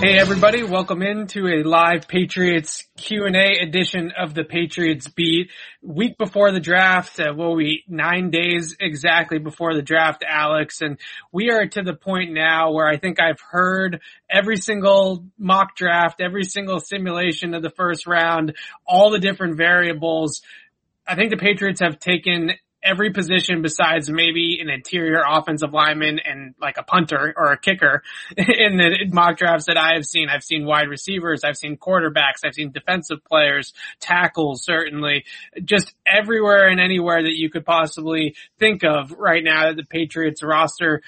Hey everybody, welcome into a live Patriots Q&A edition of the Patriots Beat. Week before the draft, uh, well we, nine days exactly before the draft, Alex, and we are to the point now where I think I've heard every single mock draft, every single simulation of the first round, all the different variables. I think the Patriots have taken every position besides maybe an interior offensive lineman and like a punter or a kicker in the mock drafts that I have seen. I've seen wide receivers, I've seen quarterbacks, I've seen defensive players, tackles certainly, just everywhere and anywhere that you could possibly think of right now that the Patriots roster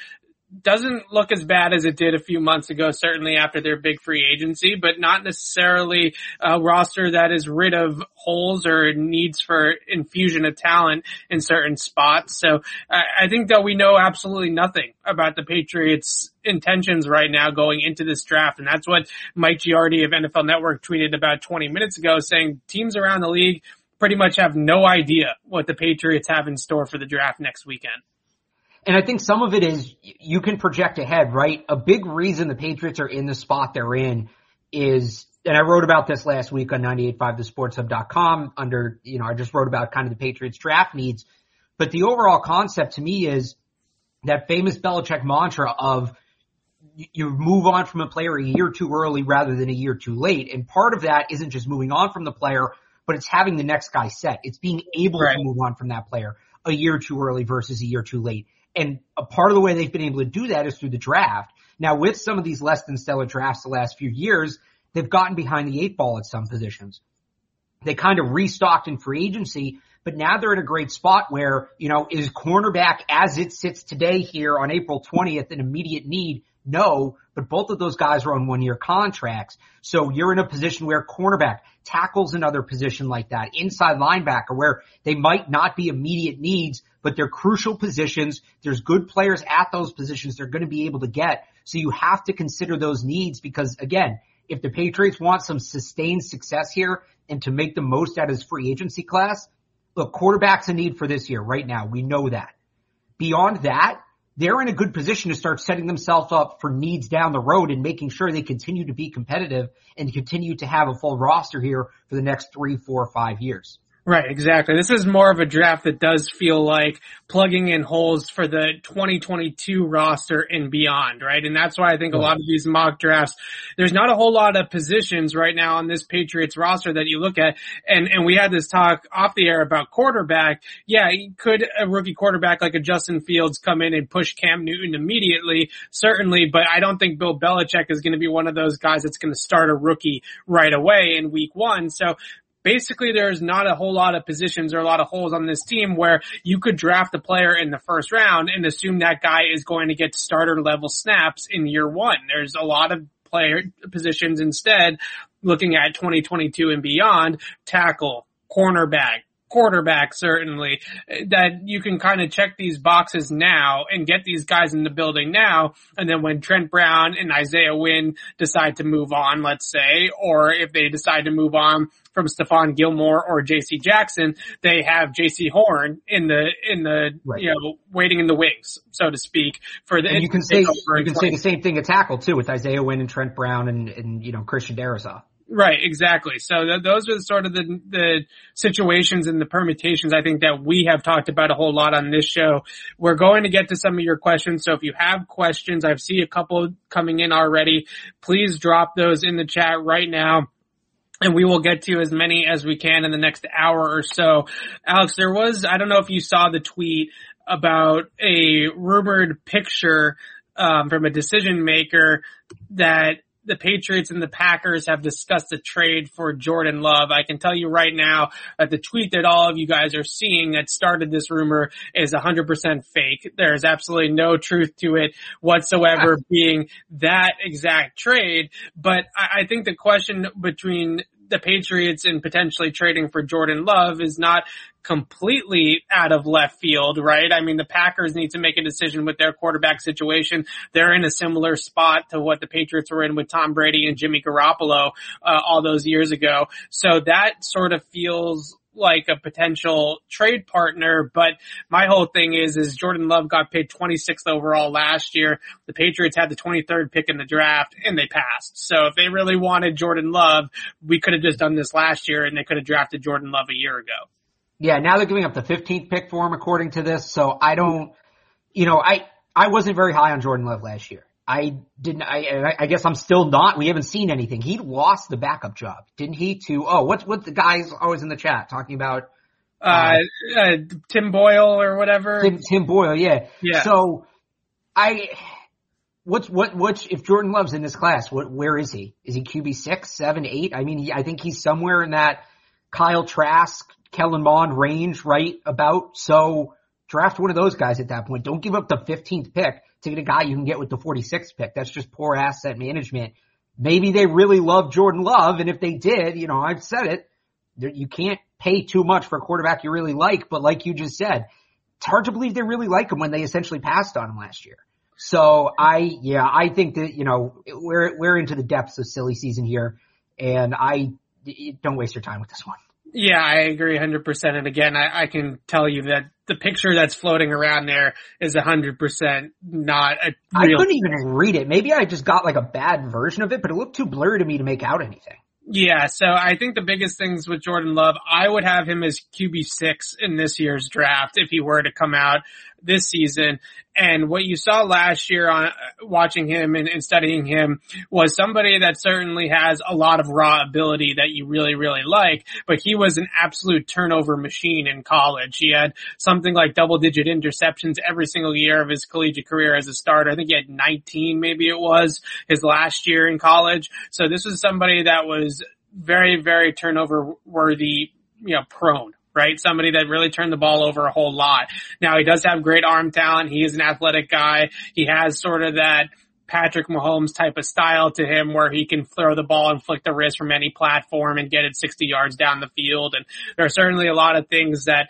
doesn't look as bad as it did a few months ago, certainly after their big free agency, but not necessarily a roster that is rid of holes or needs for infusion of talent in certain spots. So I think that we know absolutely nothing about the Patriots intentions right now going into this draft. And that's what Mike Giardi of NFL Network tweeted about 20 minutes ago saying teams around the league pretty much have no idea what the Patriots have in store for the draft next weekend. And I think some of it is you can project ahead, right? A big reason the Patriots are in the spot they're in is, and I wrote about this last week on 985thesportshub.com under, you know, I just wrote about kind of the Patriots draft needs. But the overall concept to me is that famous Belichick mantra of you move on from a player a year too early rather than a year too late. And part of that isn't just moving on from the player, but it's having the next guy set. It's being able right. to move on from that player a year too early versus a year too late. And a part of the way they've been able to do that is through the draft. Now with some of these less than stellar drafts the last few years, they've gotten behind the eight ball at some positions. They kind of restocked in free agency, but now they're at a great spot where, you know, is cornerback as it sits today here on April 20th an immediate need? No, but both of those guys are on one year contracts. So you're in a position where cornerback tackles another position like that, inside linebacker where they might not be immediate needs, but they're crucial positions. There's good players at those positions they're going to be able to get. So you have to consider those needs because again, if the Patriots want some sustained success here and to make the most out of his free agency class, look, quarterback's a need for this year right now. We know that. Beyond that, they're in a good position to start setting themselves up for needs down the road and making sure they continue to be competitive and continue to have a full roster here for the next three, four, five years. Right, exactly. This is more of a draft that does feel like plugging in holes for the 2022 roster and beyond, right? And that's why I think a lot of these mock drafts, there's not a whole lot of positions right now on this Patriots roster that you look at. And, and we had this talk off the air about quarterback. Yeah, could a rookie quarterback like a Justin Fields come in and push Cam Newton immediately? Certainly, but I don't think Bill Belichick is going to be one of those guys that's going to start a rookie right away in week one. So basically there's not a whole lot of positions or a lot of holes on this team where you could draft a player in the first round and assume that guy is going to get starter level snaps in year one. There's a lot of player positions instead looking at 2022 and beyond, tackle, cornerback, quarterback certainly that you can kind of check these boxes now and get these guys in the building now and then when Trent Brown and Isaiah Wynn decide to move on let's say or if they decide to move on from Stephon Gilmore or JC Jackson they have Jaycee Horn in the in the right. you know waiting in the wings so to speak for the and you can say you can say the same thing at tackle too with Isaiah Wynn and Trent Brown and and you know Christian Darrisaw Right, exactly. So th- those are sort of the the situations and the permutations I think that we have talked about a whole lot on this show. We're going to get to some of your questions. So if you have questions, I see a couple coming in already. Please drop those in the chat right now and we will get to as many as we can in the next hour or so. Alex, there was, I don't know if you saw the tweet about a rumored picture um, from a decision maker that the Patriots and the Packers have discussed a trade for Jordan Love. I can tell you right now that the tweet that all of you guys are seeing that started this rumor is 100% fake. There is absolutely no truth to it whatsoever being that exact trade. But I, I think the question between the Patriots and potentially trading for Jordan Love is not completely out of left field, right? I mean, the Packers need to make a decision with their quarterback situation. They're in a similar spot to what the Patriots were in with Tom Brady and Jimmy Garoppolo uh, all those years ago. So that sort of feels like a potential trade partner, but my whole thing is, is Jordan Love got paid 26th overall last year. The Patriots had the 23rd pick in the draft and they passed. So if they really wanted Jordan Love, we could have just done this last year and they could have drafted Jordan Love a year ago. Yeah, now they're giving up the 15th pick for him according to this. So I don't, you know, I, I wasn't very high on Jordan Love last year. I didn't, I, I guess I'm still not. We haven't seen anything. He lost the backup job, didn't he? To, oh, what's, what the guys always in the chat talking about? Uh, uh, Tim Boyle or whatever. Tim, Tim Boyle, yeah. Yeah. So I, what's, what, what's, if Jordan Love's in this class, what, where is he? Is he QB six, seven, eight? I mean, he, I think he's somewhere in that Kyle Trask, Kellen Mond range, right about. So draft one of those guys at that point. Don't give up the 15th pick to get a guy you can get with the 46th pick. That's just poor asset management. Maybe they really love Jordan Love, and if they did, you know, I've said it, you can't pay too much for a quarterback you really like, but like you just said, it's hard to believe they really like him when they essentially passed on him last year. So I, yeah, I think that, you know, we're, we're into the depths of silly season here, and I, don't waste your time with this one. Yeah, I agree 100%. And again, I, I, can tell you that the picture that's floating around there is 100% not a real. I couldn't even read it. Maybe I just got like a bad version of it, but it looked too blurry to me to make out anything. Yeah, so I think the biggest things with Jordan Love, I would have him as QB6 in this year's draft if he were to come out this season. And what you saw last year on watching him and, and, studying him was somebody that certainly has a lot of raw ability that you really, really like, but he was an absolute turnover machine in college. He had something like double digit interceptions every single year of his collegiate career as a starter. I think he had 19 maybe it was his last year in college. So this was somebody that was very, very turnover worthy, you know, prone right? Somebody that really turned the ball over a whole lot. Now he does have great arm talent. He is an athletic guy. He has sort of that Patrick Mahomes type of style to him where he can throw the ball and flick the wrist from any platform and get it 60 yards down the field. And there are certainly a lot of things that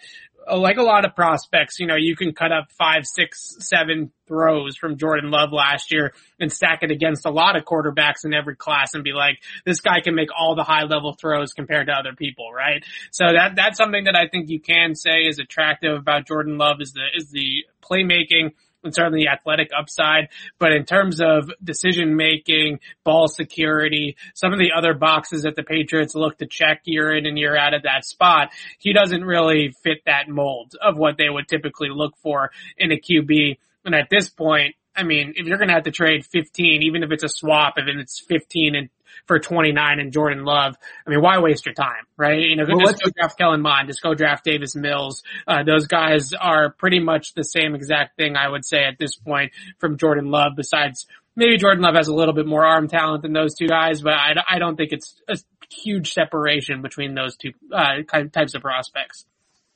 like a lot of prospects, you know, you can cut up five, six, seven throws from Jordan Love last year and stack it against a lot of quarterbacks in every class and be like, this guy can make all the high level throws compared to other people, right? So that, that's something that I think you can say is attractive about Jordan Love is the, is the playmaking and certainly the athletic upside. But in terms of decision making, ball security, some of the other boxes that the Patriots look to check year in and year out at that spot, he doesn't really fit that mold of what they would typically look for in a QB. And at this point, I mean, if you're going to have to trade 15, even if it's a swap, if it's 15 and for 29 and Jordan Love. I mean, why waste your time, right? You know, well, just go draft Kellen Mond, just go draft Davis Mills. Uh, those guys are pretty much the same exact thing I would say at this point from Jordan Love besides maybe Jordan Love has a little bit more arm talent than those two guys, but I, I don't think it's a huge separation between those two uh, types of prospects.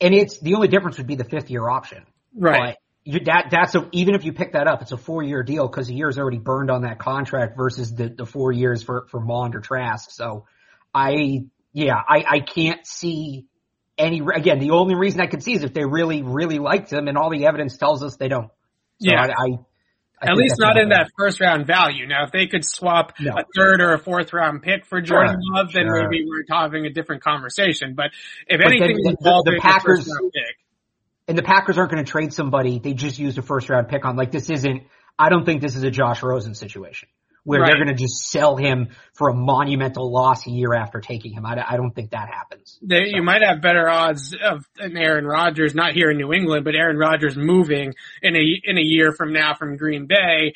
And it's the only difference would be the fifth year option. Right. But you, that that's a, even if you pick that up, it's a four year deal because a year is already burned on that contract versus the, the four years for for Mond or Trask. So, I yeah, I I can't see any again. The only reason I could see is if they really really liked him, and all the evidence tells us they don't. So yeah, I, I at least not in that first round value. Now, if they could swap no. a third or a fourth round pick for Jordan sure, Love, then sure. maybe we're having a different conversation. But if but anything, the, the, the Packers, pick, and the Packers aren't going to trade somebody they just used a first round pick on. Like this isn't, I don't think this is a Josh Rosen situation where Right. they're going to just sell him for a monumental loss a year after taking him. I, I don't think that happens. There, you might have better odds of an Aaron Rodgers, not here in New England, but Aaron Rodgers moving in a in a year from now from Green Bay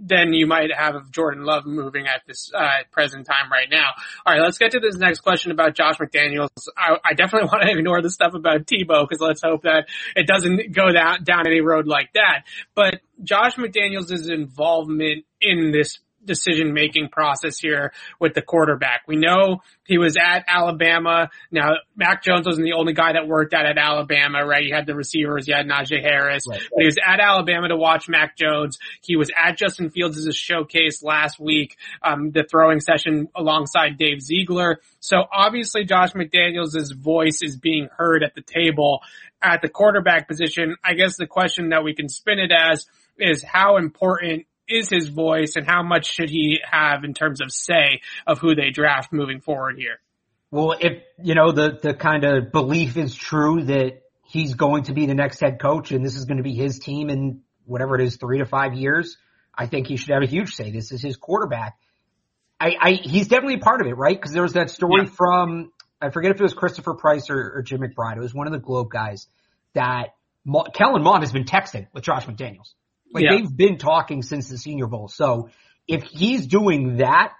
than you might have of Jordan Love moving at this uh, present time right now. All right, let's get to this next question about Josh McDaniels. I, I definitely want to ignore the stuff about Tebow because let's hope that it doesn't go down down any road like that. But Josh McDaniels' involvement in this decision making process here with the quarterback. We know he was at Alabama. Now, Mac Jones wasn't the only guy that worked out at Alabama, right? You had the receivers, you had Najee Harris, Right. but he was at Alabama to watch Mac Jones. He was at Justin Fields' as a showcase last week, um, the throwing session alongside Dave Ziegler. So obviously Josh McDaniels' voice is being heard at the table at the quarterback position. I guess the question that we can spin it as is how important is his voice and how much should he have in terms of say of who they draft moving forward here? Well, if, you know, the, the kind of belief is true that he's going to be the next head coach and this is going to be his team in whatever it is, three to five years, I think he should have a huge say. This is his quarterback. I, I, he's definitely part of it, right? Cause there was that story Yeah. from, I forget if it was Christopher Price or, or Jim McBride. It was one of the Globe guys that Mo, Kellen Mond has been texting with Josh McDaniels. Like Yeah. they've been talking since the Senior Bowl. So if he's doing that,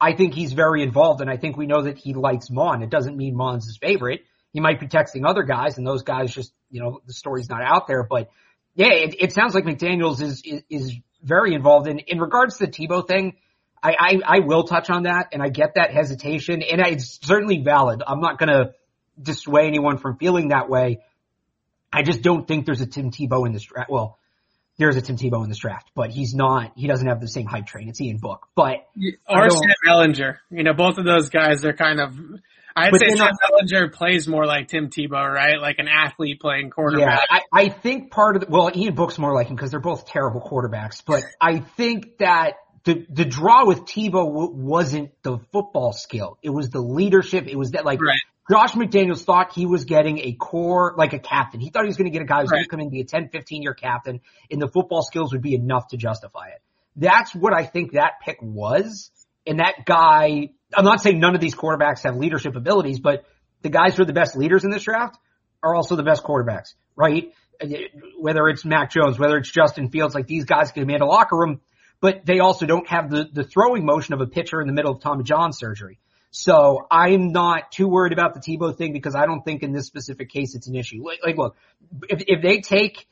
I think he's very involved, and I think we know that he likes Mond. It doesn't mean Mond's his favorite. He might be texting other guys, and those guys just, you know, the story's not out there. But yeah, it, it sounds like McDaniels is, is is very involved. in in regards to the Tebow thing, I, I I will touch on that, and I get that hesitation, and it's certainly valid. I'm not gonna dissuade anyone from feeling that way. I just don't think there's a Tim Tebow in this draft. Well, there's a Tim Tebow in this draft, but he's not. He doesn't have the same hype train. It's Ian Book, but Or Sam Ehlinger. You know, both of those guys are kind of, I'd But say Sam Ehlinger plays more like Tim Tebow, right? Like an athlete playing Yeah, quarterback. I, I think part of the, well, Ian Book's more like him because they're both terrible quarterbacks, but I think that the, the draw with Tebow w- wasn't the football skill. It was the leadership. It was that like Right. Josh McDaniels thought he was getting a core, like a captain. He thought he was going to get a guy who's going to come in and be a 10, 15 year captain and the football skills would be enough to justify it. That's what I think that pick was. And that guy, I'm not saying none of these quarterbacks have leadership abilities, but the guys who are the best leaders in this draft are also the best quarterbacks, right? Whether it's Mac Jones, whether it's Justin Fields, like these guys can command a locker room, but they also don't have the, the throwing motion of a pitcher in the middle of Tommy John surgery. So I'm not too worried about the Tebow thing because I don't think in this specific case it's an issue. Like, like look, if, if they take,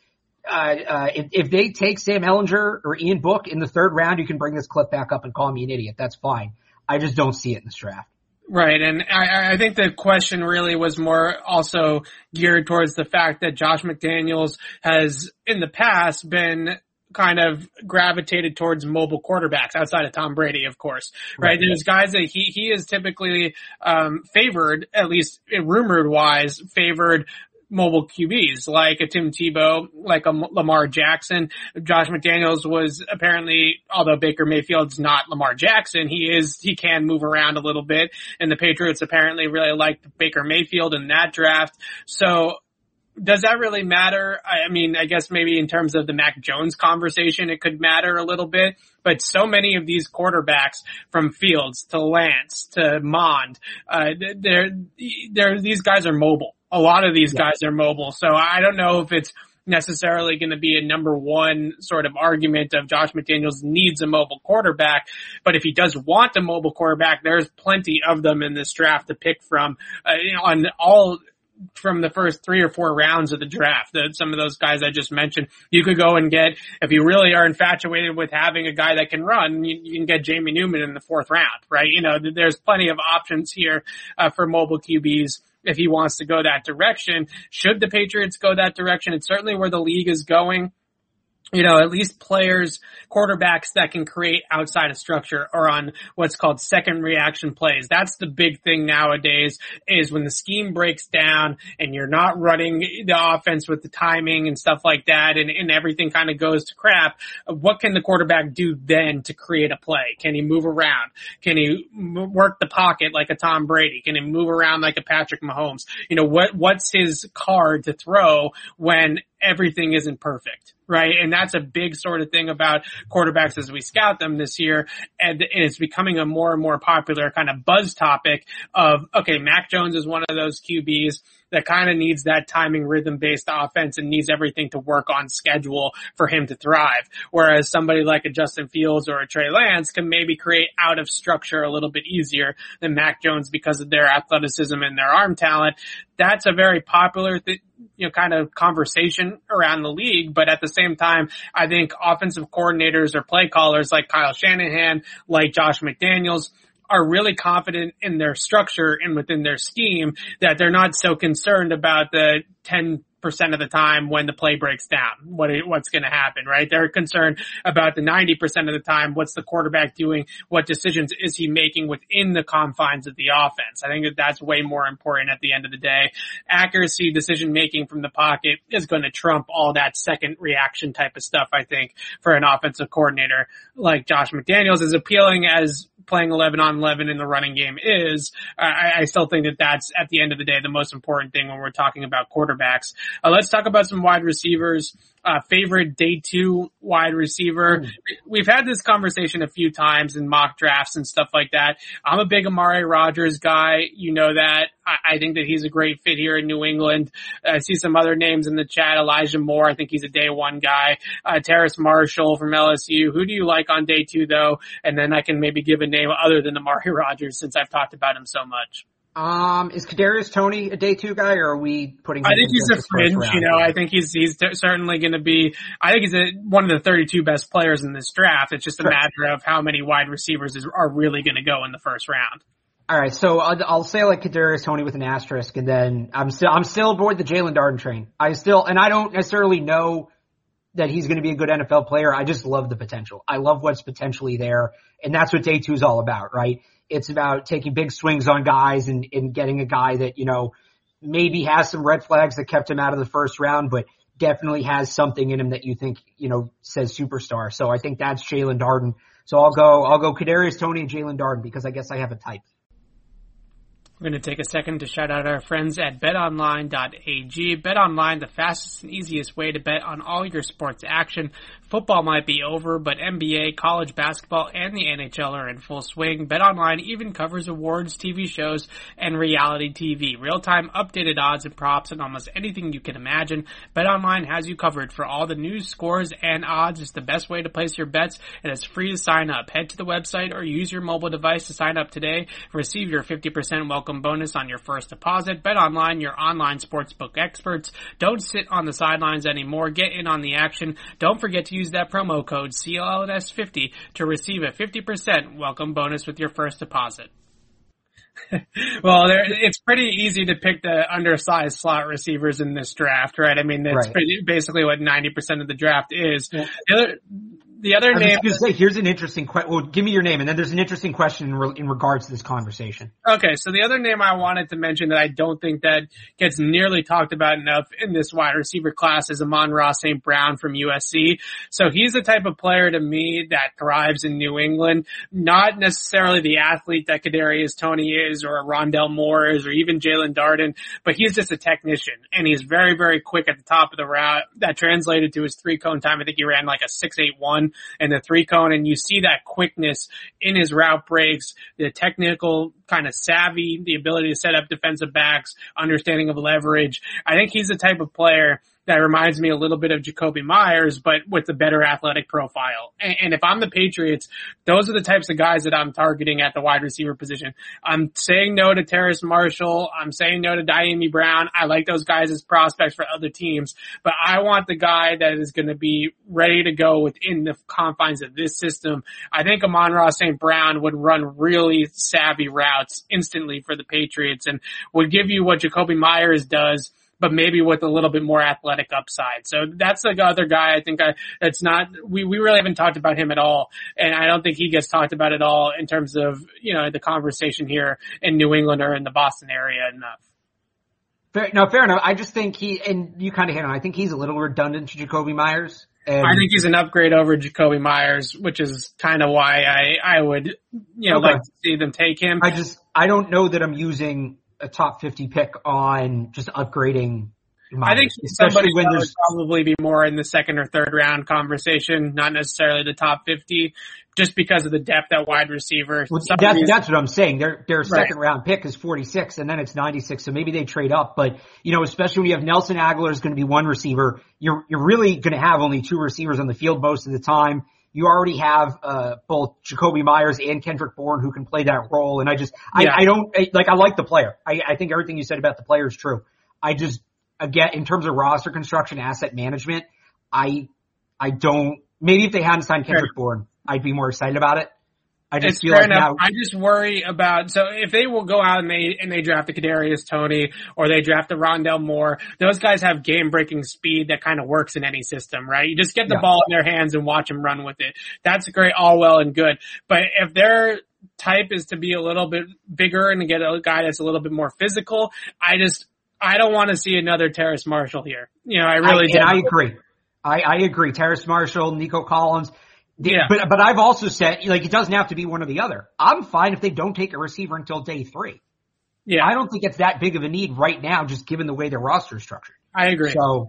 uh, uh, if, if they take Sam Ehlinger or Ian Book in the third round, you can bring this clip back up and call me an idiot. That's fine. I just don't see it in this draft. Right, and I, I think the question really was more also geared towards the fact that Josh McDaniels has in the past been kind of gravitated towards mobile quarterbacks outside of Tom Brady, of course. Right, Right. there's guys that he he is typically um, favored, at least rumored wise, favored mobile QBs like a Tim Tebow, like a Lamar Jackson. Josh McDaniels was apparently, although Baker Mayfield's not Lamar Jackson, he is, he can move around a little bit and the Patriots apparently really liked Baker Mayfield in that draft. So does that really matter? I mean, I guess maybe in terms of the Mac Jones conversation, it could matter a little bit, but so many of these quarterbacks from Fields to Lance to Mond, uh, they're, they're, these guys are mobile. A lot of these Yeah. guys are mobile. So I don't know if it's necessarily going to be a number one sort of argument of Josh McDaniels needs a mobile quarterback. But if he does want a mobile quarterback, there's plenty of them in this draft to pick from uh, you know, on all from the first three or four rounds of the draft. The, some of those guys I just mentioned, you could go and get, if you really are infatuated with having a guy that can run, you, you can get Jamie Newman in the fourth round, right? You know, there's plenty of options here uh, for mobile QBs if he wants to go that direction. Should the Patriots go that direction? It's certainly where the league is going you know, at least players, quarterbacks that can create outside of structure or on what's called second reaction plays. That's the big thing nowadays is when the scheme breaks down and you're not running the offense with the timing and stuff like that and, and everything kind of goes to crap. What can the quarterback do then to create a play? Can he move around? Can he work the pocket like a Tom Brady? Can he move around like a Patrick Mahomes? You know, what, what's his card to throw when everything isn't perfect, right? And that's a big sort of thing about quarterbacks as we scout them this year. And it's becoming a more and more popular kind of buzz topic of, okay, Mac Jones is one of those QBs that kind of needs that timing rhythm based offense and needs everything to work on schedule for him to thrive. Whereas somebody like a Justin Fields or a Trey Lance can maybe create out of structure a little bit easier than Mac Jones because of their athleticism and their arm talent. That's a very popular th- you know, kind of conversation around the league. But at the same time, I think offensive coordinators or play callers like Kyle Shanahan, like Josh McDaniels, are really confident in their structure and within their scheme that they're not so concerned about the 10 percent of the time when the play breaks down, what what's going to happen, right? They're concerned about the 90% of the time. What's the quarterback doing? What decisions is he making within the confines of the offense? I think that that's way more important at the end of the day. Accuracy, decision making from the pocket is going to trump all that second reaction type of stuff. I think for an offensive coordinator like Josh McDaniels, as appealing as playing 11 on 11 in the running game is, I, I, still think that that's at the end of the day the most important thing when we're talking about quarterbacks. Uh, let's talk about some wide receivers uh, favorite day two wide receiver. Mm. We've had this conversation a few times in mock drafts and stuff like that. I'm a big Amari Rogers guy. You know that. I, I think that he's a great fit here in New England. I see some other names in the chat. Elijah Moore. I think he's a day one guy. Uh, Terrace Marshall from LSU. Who do you like on day two though? And then I can maybe give a name other than Amari Rogers since I've talked about him so much. Um, is Kadarius Toney a day two guy, or are we putting? I think he's a fringe. You know, I think he's he's t- certainly going to be. I think he's a, one of the 32 best players in this draft. It's just a matter of how many wide receivers is, are really going to go in the first round. All right, so I'll, I'll say like Kadarius Toney with an asterisk, and then I'm still I'm still aboard the Jaelon Darden train. I still, and I don't necessarily know that he's going to be a good NFL player. I just love the potential. I love what's potentially there, and that's what day two is all about, right? It's about taking big swings on guys and, and getting a guy that, you know, maybe has some red flags that kept him out of the first round, but definitely has something in him that you think, you know, says superstar. So I think that's Jaelon Darden. So I'll go, I'll go Kadarius Toney and Jaelon Darden because I guess I have a type. We're going to take a second to shout out our friends at betonline.ag. BetOnline, the fastest and easiest way to bet on all your sports action. Football might be over, but NBA, college basketball, and the NHL are in full swing. BetOnline even covers awards, TV shows, and reality TV. Real-time updated odds and props and almost anything you can imagine. BetOnline has you covered for all the news, scores, and odds. It's the best way to place your bets, and it's free to sign up. Head to the website or use your mobile device to sign up today. Receive your 50% welcome bonus on your first deposit. BetOnline, your online sportsbook experts. Don't sit on the sidelines anymore. Get in on the action. Don't forget to use that promo code CLNS50 to receive a 50% welcome bonus with your first deposit. well, it's pretty easy to pick the undersized slot receivers in this draft, right? I mean, that's right. basically what 90% of the draft is. Yeah. The other, the other I name. Say, here's an interesting question. Well, give me your name, and then there's an interesting question in, re- in, regards to this conversation. Okay, so the other name I wanted to mention that I don't think that gets nearly talked about enough in this wide receiver class is Amon-Ra St. Brown from USC. So he's the type of player to me that thrives in New England. Not necessarily the athlete that Kadarius Toney is, or Rondale Moore is, or even Jaelon Darden, but he's just a technician, and he's very, very quick at the top of the route. That translated to his three cone time. I think he ran like a six eight one and the three cone and you see that quickness in his route breaks, the technical kind of savvy, the ability to set up defensive backs, understanding of leverage. I think he's the type of player that reminds me a little bit of Jakobi Meyers, but with a better athletic profile. And, and, if I'm the Patriots, those are the types of guys that I'm targeting at the wide receiver position. I'm saying no to Terrace Marshall. I'm saying no to Dyami Brown. I like those guys as prospects for other teams, but I want the guy that is going to be ready to go within the confines of this system. I think Amon-Ra St. Brown would run really savvy routes instantly for the Patriots and would give you what Jakobi Meyers does but maybe with a little bit more athletic upside. So that's the other guy I think I, it's not, we, we really haven't talked about him at all. And I don't think he gets talked about at all in terms of, you know, the conversation here in New England or in the Boston area enough. Fair, no, fair enough. I just think he, and you kind of hit on, I think he's a little redundant to Jakobi Meyers. And I think he's an upgrade over Jakobi Meyers, which is kind of why I, I would, you know, okay. like to see them take him. I just, I don't know that I'm using a top 50 pick on just upgrading I think somebody when would probably be more in the second or third round conversation, not necessarily the top 50, just because of the depth at wide receiver. Well, that's, that's what I'm saying. Their, their second round pick is 46 and then it's 96. So maybe they trade up, but you know, especially when you have Nelson Agholor is going to be one receiver, you're, you're really going to have only two receivers on the field most of the time. You already have, uh, both Jakobi Meyers and Kendrick Bourne who can play that role. And I just, yeah. I, I don't, I, like, I like the player. I, I think everything you said about the player is true. I just, again, in terms of roster construction, asset management, I, I don't, maybe if they hadn't signed Kendrick sure. Bourne, I'd be more excited about it. I just it's feel like enough. now. I just worry about so if they will go out and they and they draft the Kadarius Toney or they draft the Rondale Moore, those guys have game breaking speed that kind of works in any system, right? You just get the yeah. ball in their hands and watch them run with it. That's great, all well and good. But if their type is to be a little bit bigger and to get a guy that's a little bit more physical, I just I don't want to see another Terrace Marshall here. You know, I really I, and I agree. I, I agree. Terrace Marshall, Nico Collins. Yeah. But, but I've also said, like, it doesn't have to be one or the other. I'm fine if they don't take a receiver until day three. Yeah. I don't think it's that big of a need right now, just given the way their roster is structured. I agree. So,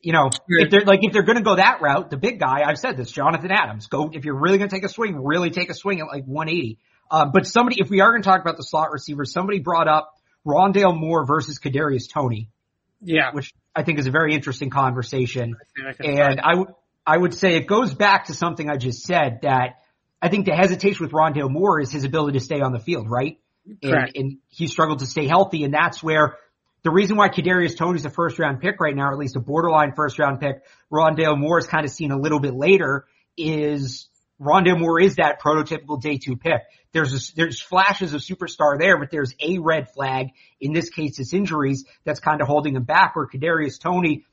you know, if they're like, if they're going to go that route, the big guy, I've said this, Jonathan Adams, go, if you're really going to take a swing, really take a swing at like 180. Uh, but somebody, if we are going to talk about the slot receivers, somebody brought up Rondale Moore versus Kadarius Toney. Yeah. Which I think is a very interesting conversation. I and I would, I would say it goes back to something I just said that I think the hesitation with Rondale Moore is his ability to stay on the field, right? And, and, he struggled to stay healthy, and that's where the reason why Kadarius Toney's a first round pick right now, or at least a borderline first round pick, Rondale Moore is kind of seen a little bit later, is Rondale Moore is that prototypical day two pick. There's a, there's flashes of superstar there, but there's a red flag. In this case, it's injuries that's kind of holding him back. Where Kadarius Toney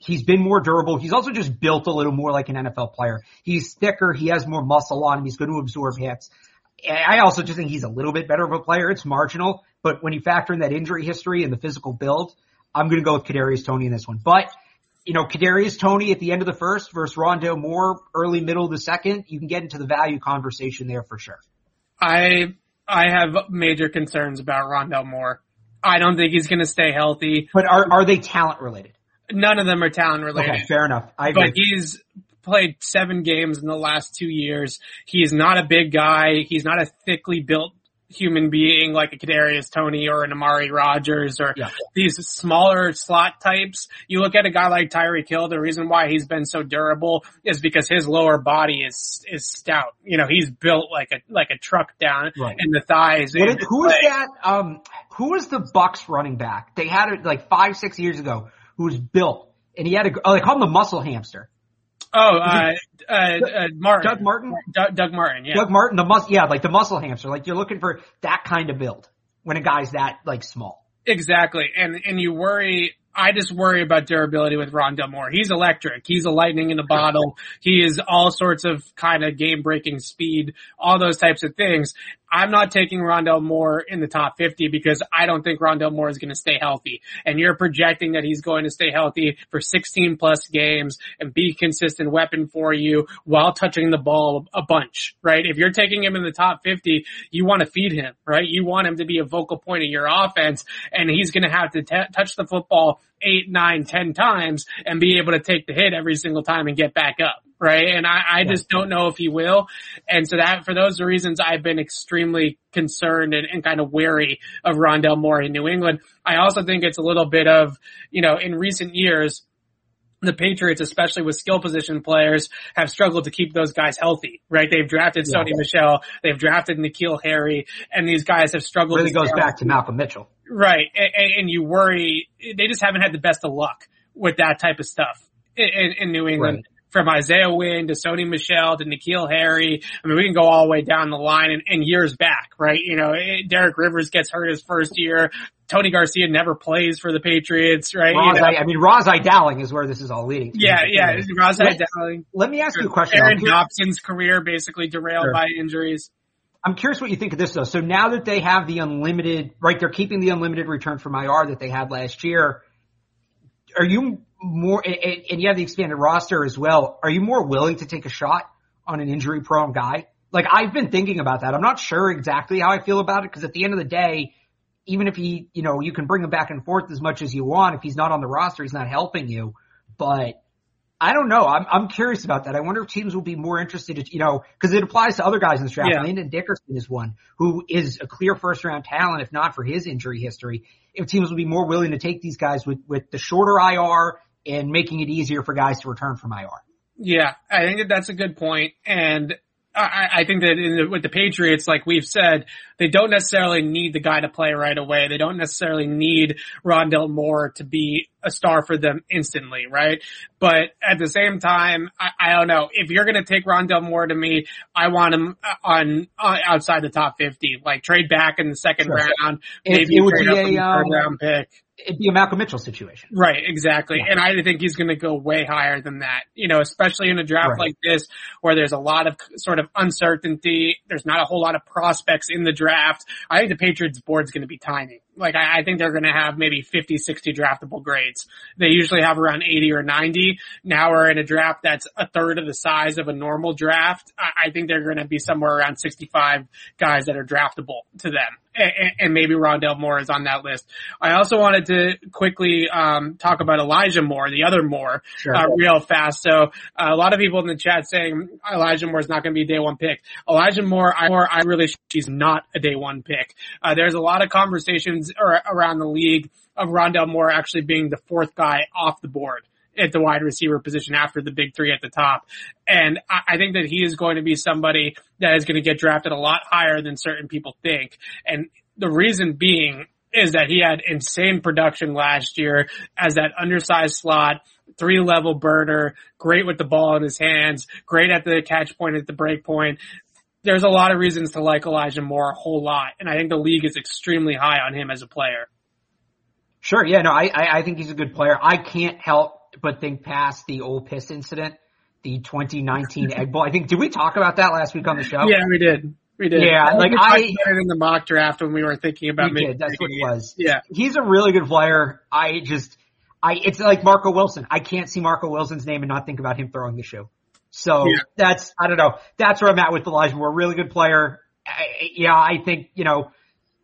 He's been more durable. He's also just built a little more like an NFL player. He's thicker. He has more muscle on him. He's going to absorb hits. I also just think he's a little bit better of a player. It's marginal, but when you factor in that injury history and the physical build, I'm going to go with Kadarius Toney in this one. But you know, Kadarius Toney at the end of the first versus Rondo Moore early middle of the second, you can get into the value conversation there for sure. I I have major concerns about Rondale Moore. I don't think he's going to stay healthy. But are are they talent related? None of them are talent related. Okay, fair enough. I agree. But he's played seven games in the last two years. He's not a big guy. He's not a thickly built human being like a Kadarius Toney or an Amari Rogers or yeah. these smaller slot types. You look at a guy like Tyreek Hill, the reason why he's been so durable is because his lower body is, is stout. You know, he's built like a, like a truck down right. in the thighs. What, who was that, um, who was the Bucks running back? They had it like five, six years ago who was built, and he had a, oh, they call him the muscle hamster. Oh, uh, uh, uh, Martin. Doug Martin? Doug, Doug, Martin, yeah. Doug Martin, the mus, yeah, like the muscle hamster. Like you're looking for that kind of build when a guy's that, like, small. Exactly. And, and you worry I just worry about durability with Rondale Moore. He's electric. He's a lightning in a bottle. He is all sorts of kind of game breaking speed, all those types of things. I'm not taking Rondale Moore in the top 50 because I don't think Rondale Moore is going to stay healthy. And you're projecting that he's going to stay healthy for 16 plus games and be consistent weapon for you while touching the ball a bunch, right? If you're taking him in the top 50, you want to feed him, right? You want him to be a vocal point in your offense and he's going to have to t- touch the football eight, nine, ten times and be able to take the hit every single time and get back up. Right. And I, I just don't know if he will. And so that for those reasons, I've been extremely concerned and, and kind of wary of Rondale Moore in New England. I also think it's a little bit of, you know, in recent years, the Patriots, especially with skill position players, have struggled to keep those guys healthy, right? They've drafted yeah. Sony Michel, they've drafted N'Keal Harry, and these guys have struggled. Really goes back to Malcolm Mitchell. Right. And, and, you worry, they just haven't had the best of luck with that type of stuff in, in New England. Right. From Isaiah Wynn to Sony Michel to N'Keal Harry. I mean, we can go all the way down the line and, and years back, right? You know, Derek Rivers gets hurt his first year. Tony Garcia never plays for the Patriots, right? Roz, you know? I, I, mean, Ras-I Dowling is where this is all leading. Yeah, yeah, Ras-I Dowling. Let me ask you a question. Aaron Dobson's career basically derailed sure. by injuries. I'm curious what you think of this though. So now that they have the unlimited, right, they're keeping the unlimited return from IR that they had last year. Are you more, and, and you have the expanded roster as well. Are you more willing to take a shot on an injury prone guy? Like I've been thinking about that. I'm not sure exactly how I feel about it because at the end of the day, even if he, you know, you can bring him back and forth as much as you want. If he's not on the roster, he's not helping you. But I don't know. I'm I'm curious about that. I wonder if teams will be more interested, in, you know, because it applies to other guys in the draft. Yeah. Landon Dickerson is one who is a clear first round talent, if not for his injury history. If teams will be more willing to take these guys with with the shorter IR and making it easier for guys to return from IR. Yeah, I think that that's a good point, and I, I think that in the, with the Patriots, like we've said, they don't necessarily need the guy to play right away. They don't necessarily need Rondale Moore to be a star for them instantly, right? But at the same time, I, I don't know. If you're going to take Rondale Moore to me, I want him on, uh, outside the top 50. Like trade back in the second Sure. round, maybe it would trade be up a, third um, round pick. It'd be a Malcolm Mitchell situation. Right, exactly. Yeah. And I think he's going to go way higher than that, you know, especially in a draft Right. like this where there's a lot of sort of uncertainty. There's not a whole lot of prospects in the draft. I think the Patriots board's going to be tiny. Like I, I think they're going to have maybe 50, 60 draftable grades. They usually have around 80 or 90. Now we're in a draft that's a third of the size of a normal draft. I, I think they're going to be somewhere around 65 guys that are draftable to them. And, and maybe Rondale Moore is on that list. I also wanted to quickly um, talk about Elijah Moore, the other Moore, Sure. uh, real fast. So uh, a lot of people in the chat saying Elijah Moore is not going to be a day one pick. Elijah Moore, I, Moore, I really she's not a day one pick. Uh, there's a lot of conversations ar- around the league of Rondale Moore actually being the fourth guy off the board at the wide receiver position after the big three at the top. And I, I think that he is going to be somebody that is going to get drafted a lot higher than certain people think. And the reason being is that he had insane production last year as that undersized slot, three level burner, great with the ball in his hands, great at the catch point at the break point. There's a lot of reasons to like Elijah Moore a whole lot. And I think the league is extremely high on him as a player. Sure. Yeah. No, I, I, I think he's a good player. I can't help but think past the old piss incident, the 2019 Egg Bowl. I think, did we talk about that last week on the show? Yeah, we did. We did. Yeah, I like I- it in the mock draft when we were thinking about We did. That's what it was. Yeah. He's a really good player. I just, I, it's like Marco Wilson. I can't see Marco Wilson's name and not think about him throwing the shoe. So Yeah. that's, I don't know. That's where I'm at with Elijah Moore. Really good player. I, yeah, I think, you know,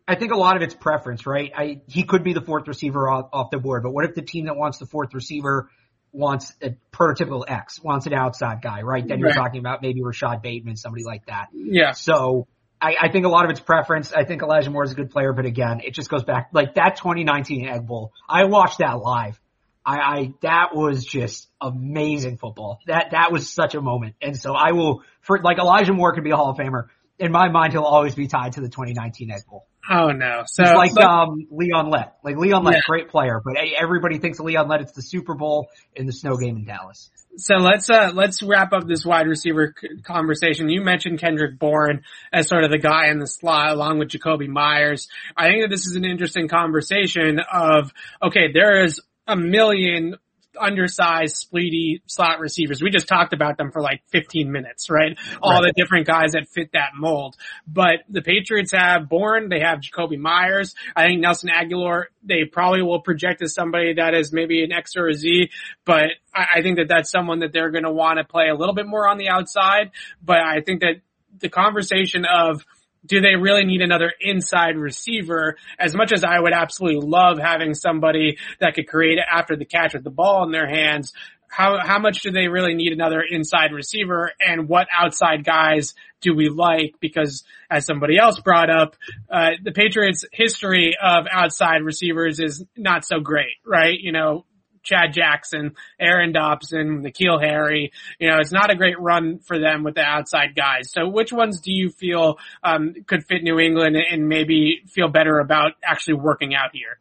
I think a lot of it's preference, right? I, he could be the fourth receiver off, off the board, but what if the team that wants the fourth receiver wants a prototypical X, wants an outside guy, right? Then you're talking about maybe Rashod Bateman, somebody like that. Yeah. So I, I think a lot of it's preference. I think Elijah Moore is a good player, but again, it just goes back like that 2019 Egg Bowl. I watched that live. I, I that was just amazing football. That that was such a moment. And so I will for like Elijah Moore could be a Hall of Famer. In my mind, he'll always be tied to the 2019 Egg Bowl. Oh no. So It's like look- um Leon Lett. Like Leon Lett, Yeah. great player, but everybody thinks of Leon Lett. It's the Super Bowl in the snow game in Dallas. So let's uh let's wrap up this wide receiver conversation. You mentioned Kendrick Bourne as sort of the guy in the slot along with Jakobi Meyers. I think that this is an interesting conversation of okay, there is a million undersized, spleety slot receivers. We just talked about them for like 15 minutes, right? All the different guys that fit that mold. But the Patriots have Bourne, they have Jakobi Meyers. I think Nelson Agholor, they probably will project as somebody that is maybe an X or a Z, but I, I think that that's someone that they're going to want to play a little bit more on the outside. But I think that the conversation of do they really need another inside receiver? As much as I would absolutely love having somebody that could create after the catch with the ball in their hands, how how much do they really need another inside receiver? And what outside guys do we like? Because as somebody else brought up, uh, the Patriots' history of outside receivers is not so great, right? You know, Chad Jackson, Aaron Dobson, N'Keal Harry. You know, it's not a great run for them with the outside guys. So which ones do you feel um, could fit New England and maybe feel better about actually working out here?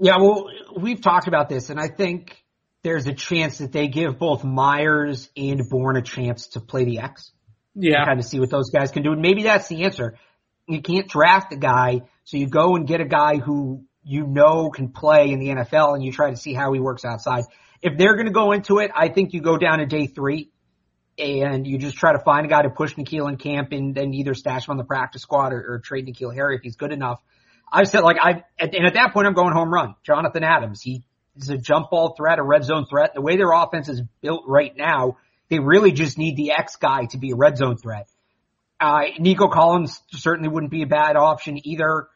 Yeah, well, we've talked about this, and I think there's a chance that they give both Meyers and Bourne a chance to play the X. Yeah. Kind of see what those guys can do. And maybe that's the answer. You can't draft a guy, so you go and get a guy who you know can play in the NFL and you try to see how he works outside. If they're going to go into it, I think you go down to day three and you just try to find a guy to push N'Keal in camp and then either stash him on the practice squad or, or trade N'Keal Harry if he's good enough. I've said like I, and at that point I'm going home run. Jonathan Adams, he is a jump ball threat, a red zone threat. The way their offense is built right now, they really just need the X guy to be a red zone threat. Uh, Nico Collins certainly wouldn't be a bad option either.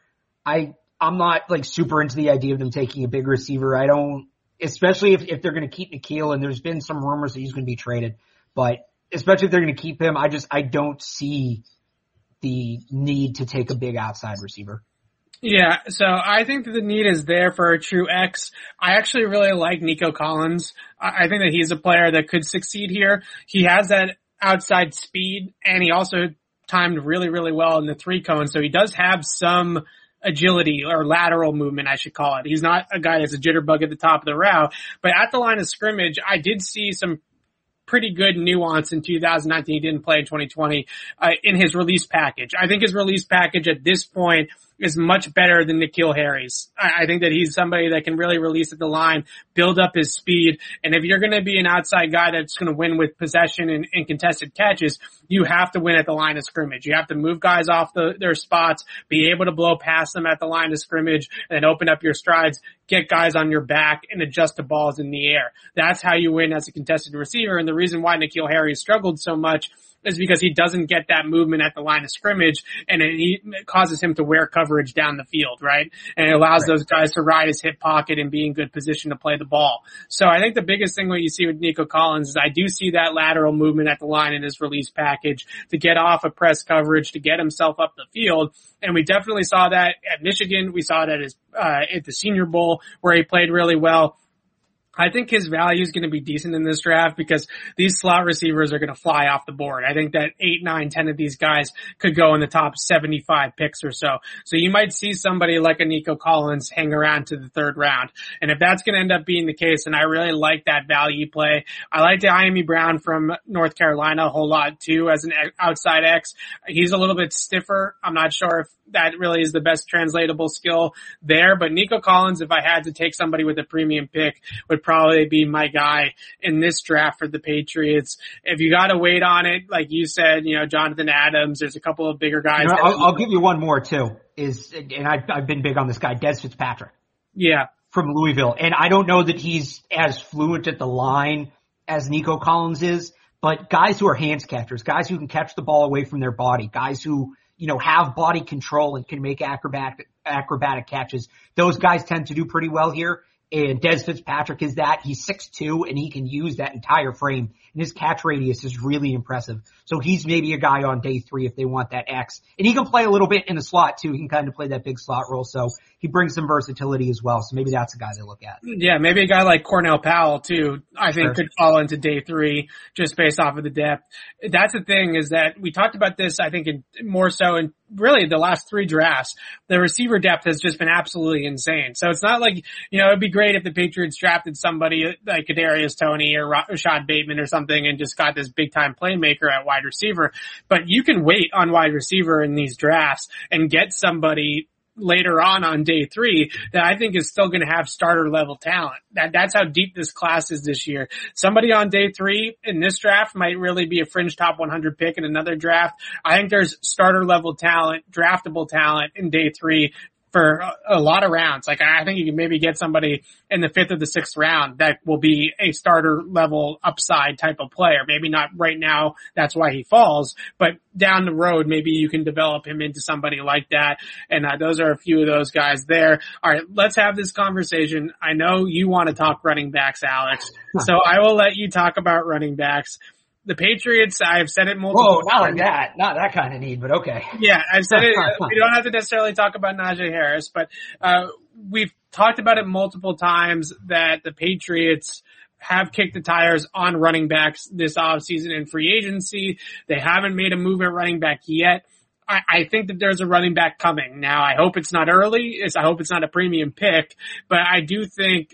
I, I'm not like super into the idea of them taking a big receiver. I don't, especially if, if they're going to keep N'Keal and there's been some rumors that he's going to be traded, but especially if they're going to keep him, I just, I don't see the need to take a big outside receiver. Yeah, so I think that the need is there for a true X. I actually really like Nico Collins. I think that he's a player that could succeed here. He has that outside speed and he also timed really, really well in the three cone. So he does have some agility or lateral movement, I should call it. He's not a guy that's a jitterbug at the top of the route, but at the line of scrimmage, I did see some pretty good nuance in 2019. He didn't play in 2020 uh, in his release package. I think his release package at this point is much better than N'Keal Harry's. I, I think that he's somebody that can really release at the line, build up his speed, and if you're going to be an outside guy that's going to win with possession and, and, contested catches, you have to win at the line of scrimmage. You have to move guys off the, their spots, be able to blow past them at the line of scrimmage, and open up your strides, get guys on your back, and adjust the balls in the air. That's how you win as a contested receiver, and the reason why N'Keal Harry struggled so much is because he doesn't get that movement at the line of scrimmage and it, it causes him to wear coverage down the field, right? And it allows right. those guys to ride his hip pocket and be in good position to play the ball. So I think the biggest thing what you see with Nico Collins is I do see that lateral movement at the line in his release package to get off of press coverage, to get himself up the field. And we definitely saw that at Michigan. We saw that as, uh, at the Senior Bowl where he played really well. I think his value is going to be decent in this draft because these slot receivers are going to fly off the board. I think that eight, nine, ten of these guys could go in the top 75 picks or so. So you might see somebody like a Nico Collins hang around to the third round. And if that's going to end up being the case, and I really like that value play, I like the Dyami Brown from North Carolina a whole lot too as an outside X. He's a little bit stiffer. I'm not sure if that really is the best translatable skill there, but Nico Collins, if I had to take somebody with a premium pick, would probably be my guy in this draft for the Patriots. If you got to wait on it, like you said, you know, Jonathan Adams, there's a couple of bigger guys. You know, I'll, I'll, give you one more too. Is and I've, I've been big on this guy, Dez Fitzpatrick. Yeah, from Louisville, and I don't know that he's as fluent at the line as Nico Collins is, but guys who are hands catchers, guys who can catch the ball away from their body, guys who you know have body control and can make acrobatic acrobatic catches. Those guys tend to do pretty well here. And Dez Fitzpatrick is that. He's 6'2 and he can use that entire frame. And his catch radius is really impressive. So he's maybe a guy on day three if they want that X. And he can play a little bit in the slot too. He can kind of play that big slot role. So he brings some versatility as well. So maybe that's a guy they look at. Yeah, maybe a guy like Cornell Powell too, I think sure. could fall into day three just based off of the depth. That's the thing is that we talked about this, I think in, more so in really the last three drafts. The receiver depth has just been absolutely insane. So it's not like, you know, it'd be great if the Patriots drafted somebody like Kadarius Toney or Rashod Bateman or something and just got this big time playmaker at wide receiver. But you can wait on wide receiver in these drafts and get somebody later on on day three that I think is still going to have starter level talent. That that's how deep this class is this year. Somebody on day three in this draft might really be a fringe top 100 pick in another draft. I think there's starter level talent, draftable talent in day three for a, lot of rounds. Like I think you can maybe get somebody in the fifth or the sixth round that will be a starter level upside type of player. Maybe not right now. That's why he falls, but down the road, maybe you can develop him into somebody like that. And uh, those are a few of those guys there. All right. Let's have this conversation. I know you want to talk running backs, Alex. So I will let you talk about running backs the Patriots, I've said it multiple times. Whoa, not like that. Not that kind of need, but okay. Yeah, I've said it. we don't have to necessarily talk about Najee Harris, but, uh, we've talked about it multiple times that the Patriots have kicked the tires on running backs this offseason in free agency. They haven't made a move at running back yet. I, I think that there's a running back coming. Now, I hope it's not early. I hope it's not a premium pick, but I do think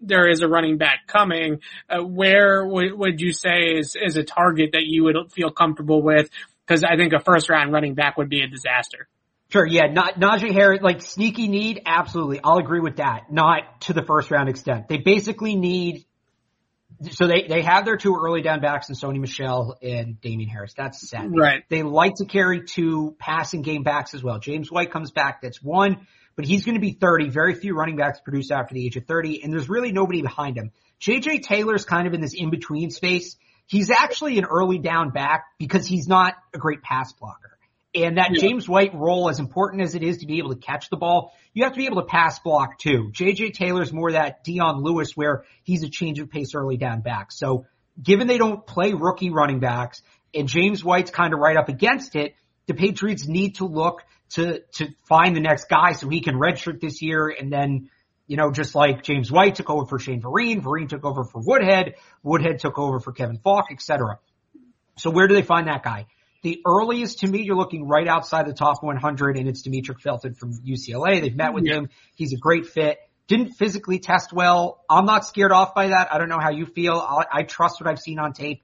there is a running back coming, uh, where w- would you say is, is a target that you would feel comfortable with? Cause I think a first round running back would be a disaster. Sure, yeah, not Najee Harris, like sneaky need, absolutely. I'll agree with that. Not to the first round extent. They basically need, so they, they have their two early down backs in Sony Michel and Damien Harris. That's set. Right. They like to carry two passing game backs as well. James White comes back. That's one but he's going to be 30. Very few running backs produce after the age of 30, and there's really nobody behind him. JJ Taylor's kind of in this in-between space. He's actually an early down back because he's not a great pass blocker. And that Yeah. James White role, as important as it is to be able to catch the ball, you have to be able to pass block too. JJ Taylor's more that Dion Lewis where he's a change of pace early down back. So given they don't play rookie running backs and James White's kind of right up against it, the Patriots need to look to, to find the next guy so he can redshirt this year and then you know, just like James White took over for Shane Vereen, Vereen took over for Woodhead, Woodhead took over for Kevin Faulk, etc. So where do they find that guy? The earliest to me, you're looking right outside the top 100 and it's Demetric Felton from UCLA. They've met with Yeah. him. He's a great fit. Didn't physically test well. I'm not scared off by that. I don't know how you feel. I, I trust what I've seen on tape.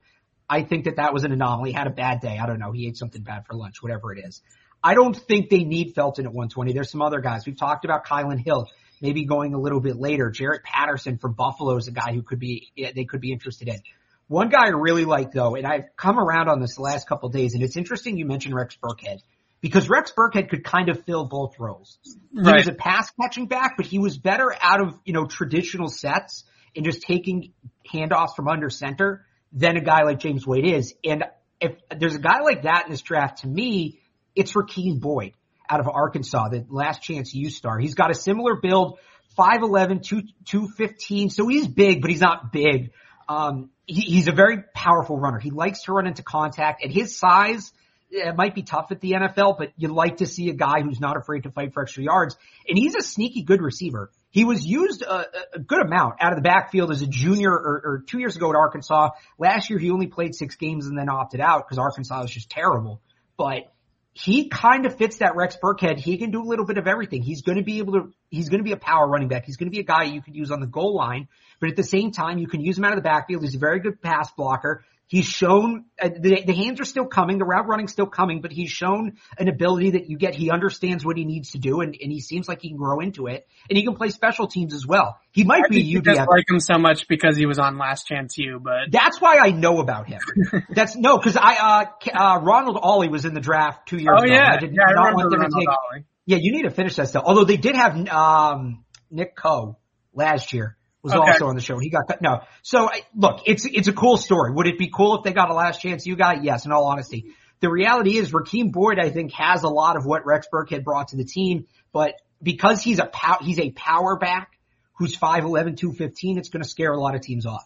I think that that was an anomaly. Had a bad day. I don't know. He ate something bad for lunch, whatever it is. I don't think they need Felton at 120. There's some other guys. We've talked about Kylan Hill, maybe going a little bit later. Jarrett Patterson from Buffalo is a guy who could be, they could be interested in. One guy I really like though, and I've come around on this the last couple of days, and it's interesting you mentioned Rex Burkhead because Rex Burkhead could kind of fill both roles. He Right. was a pass catching back, but he was better out of, you know, traditional sets and just taking handoffs from under center than a guy like James White is. And if there's a guy like that in this draft, to me, it's Rakeem Boyd out of Arkansas, the last chance U star. He's got a similar build, 5'11", 2, 215. So he's big, but he's not big. Um, he, he's a very powerful runner. He likes to run into contact at his size. It might be tough at the NFL, but you like to see a guy who's not afraid to fight for extra yards. And he's a sneaky good receiver. He was used a, a good amount out of the backfield as a junior or, or two years ago at Arkansas. Last year he only played six games and then opted out because Arkansas was just terrible. But he kind of fits that Rex Burkhead. He can do a little bit of everything. He's going to be able to, he's going to be a power running back. He's going to be a guy you could use on the goal line, but at the same time, you can use him out of the backfield. He's a very good pass blocker. He's shown uh, the, the hands are still coming, the route running's still coming, but he's shown an ability that you get. He understands what he needs to do, and, and he seems like he can grow into it. And he can play special teams as well. He might I be you just like him so much because he was on Last Chance U, but that's why I know about him. That's no, because I uh, uh Ronald Ollie was in the draft two years oh ago. yeah, I did yeah, I not remember want them to Ronald take. Ollie. Yeah, you need to finish that stuff. Although they did have um Nick Coe last year was Okay. also on the show. He got cut. No, so I, look, it's it's a cool story. Would it be cool if they got a last chance you got? Yes, in all honesty. The reality is Rakeem Boyd, I think, has a lot of what Rex Burkhead brought to the team, but because he's a pow- he's a power back who's 5'11", 215, it's going to scare a lot of teams off.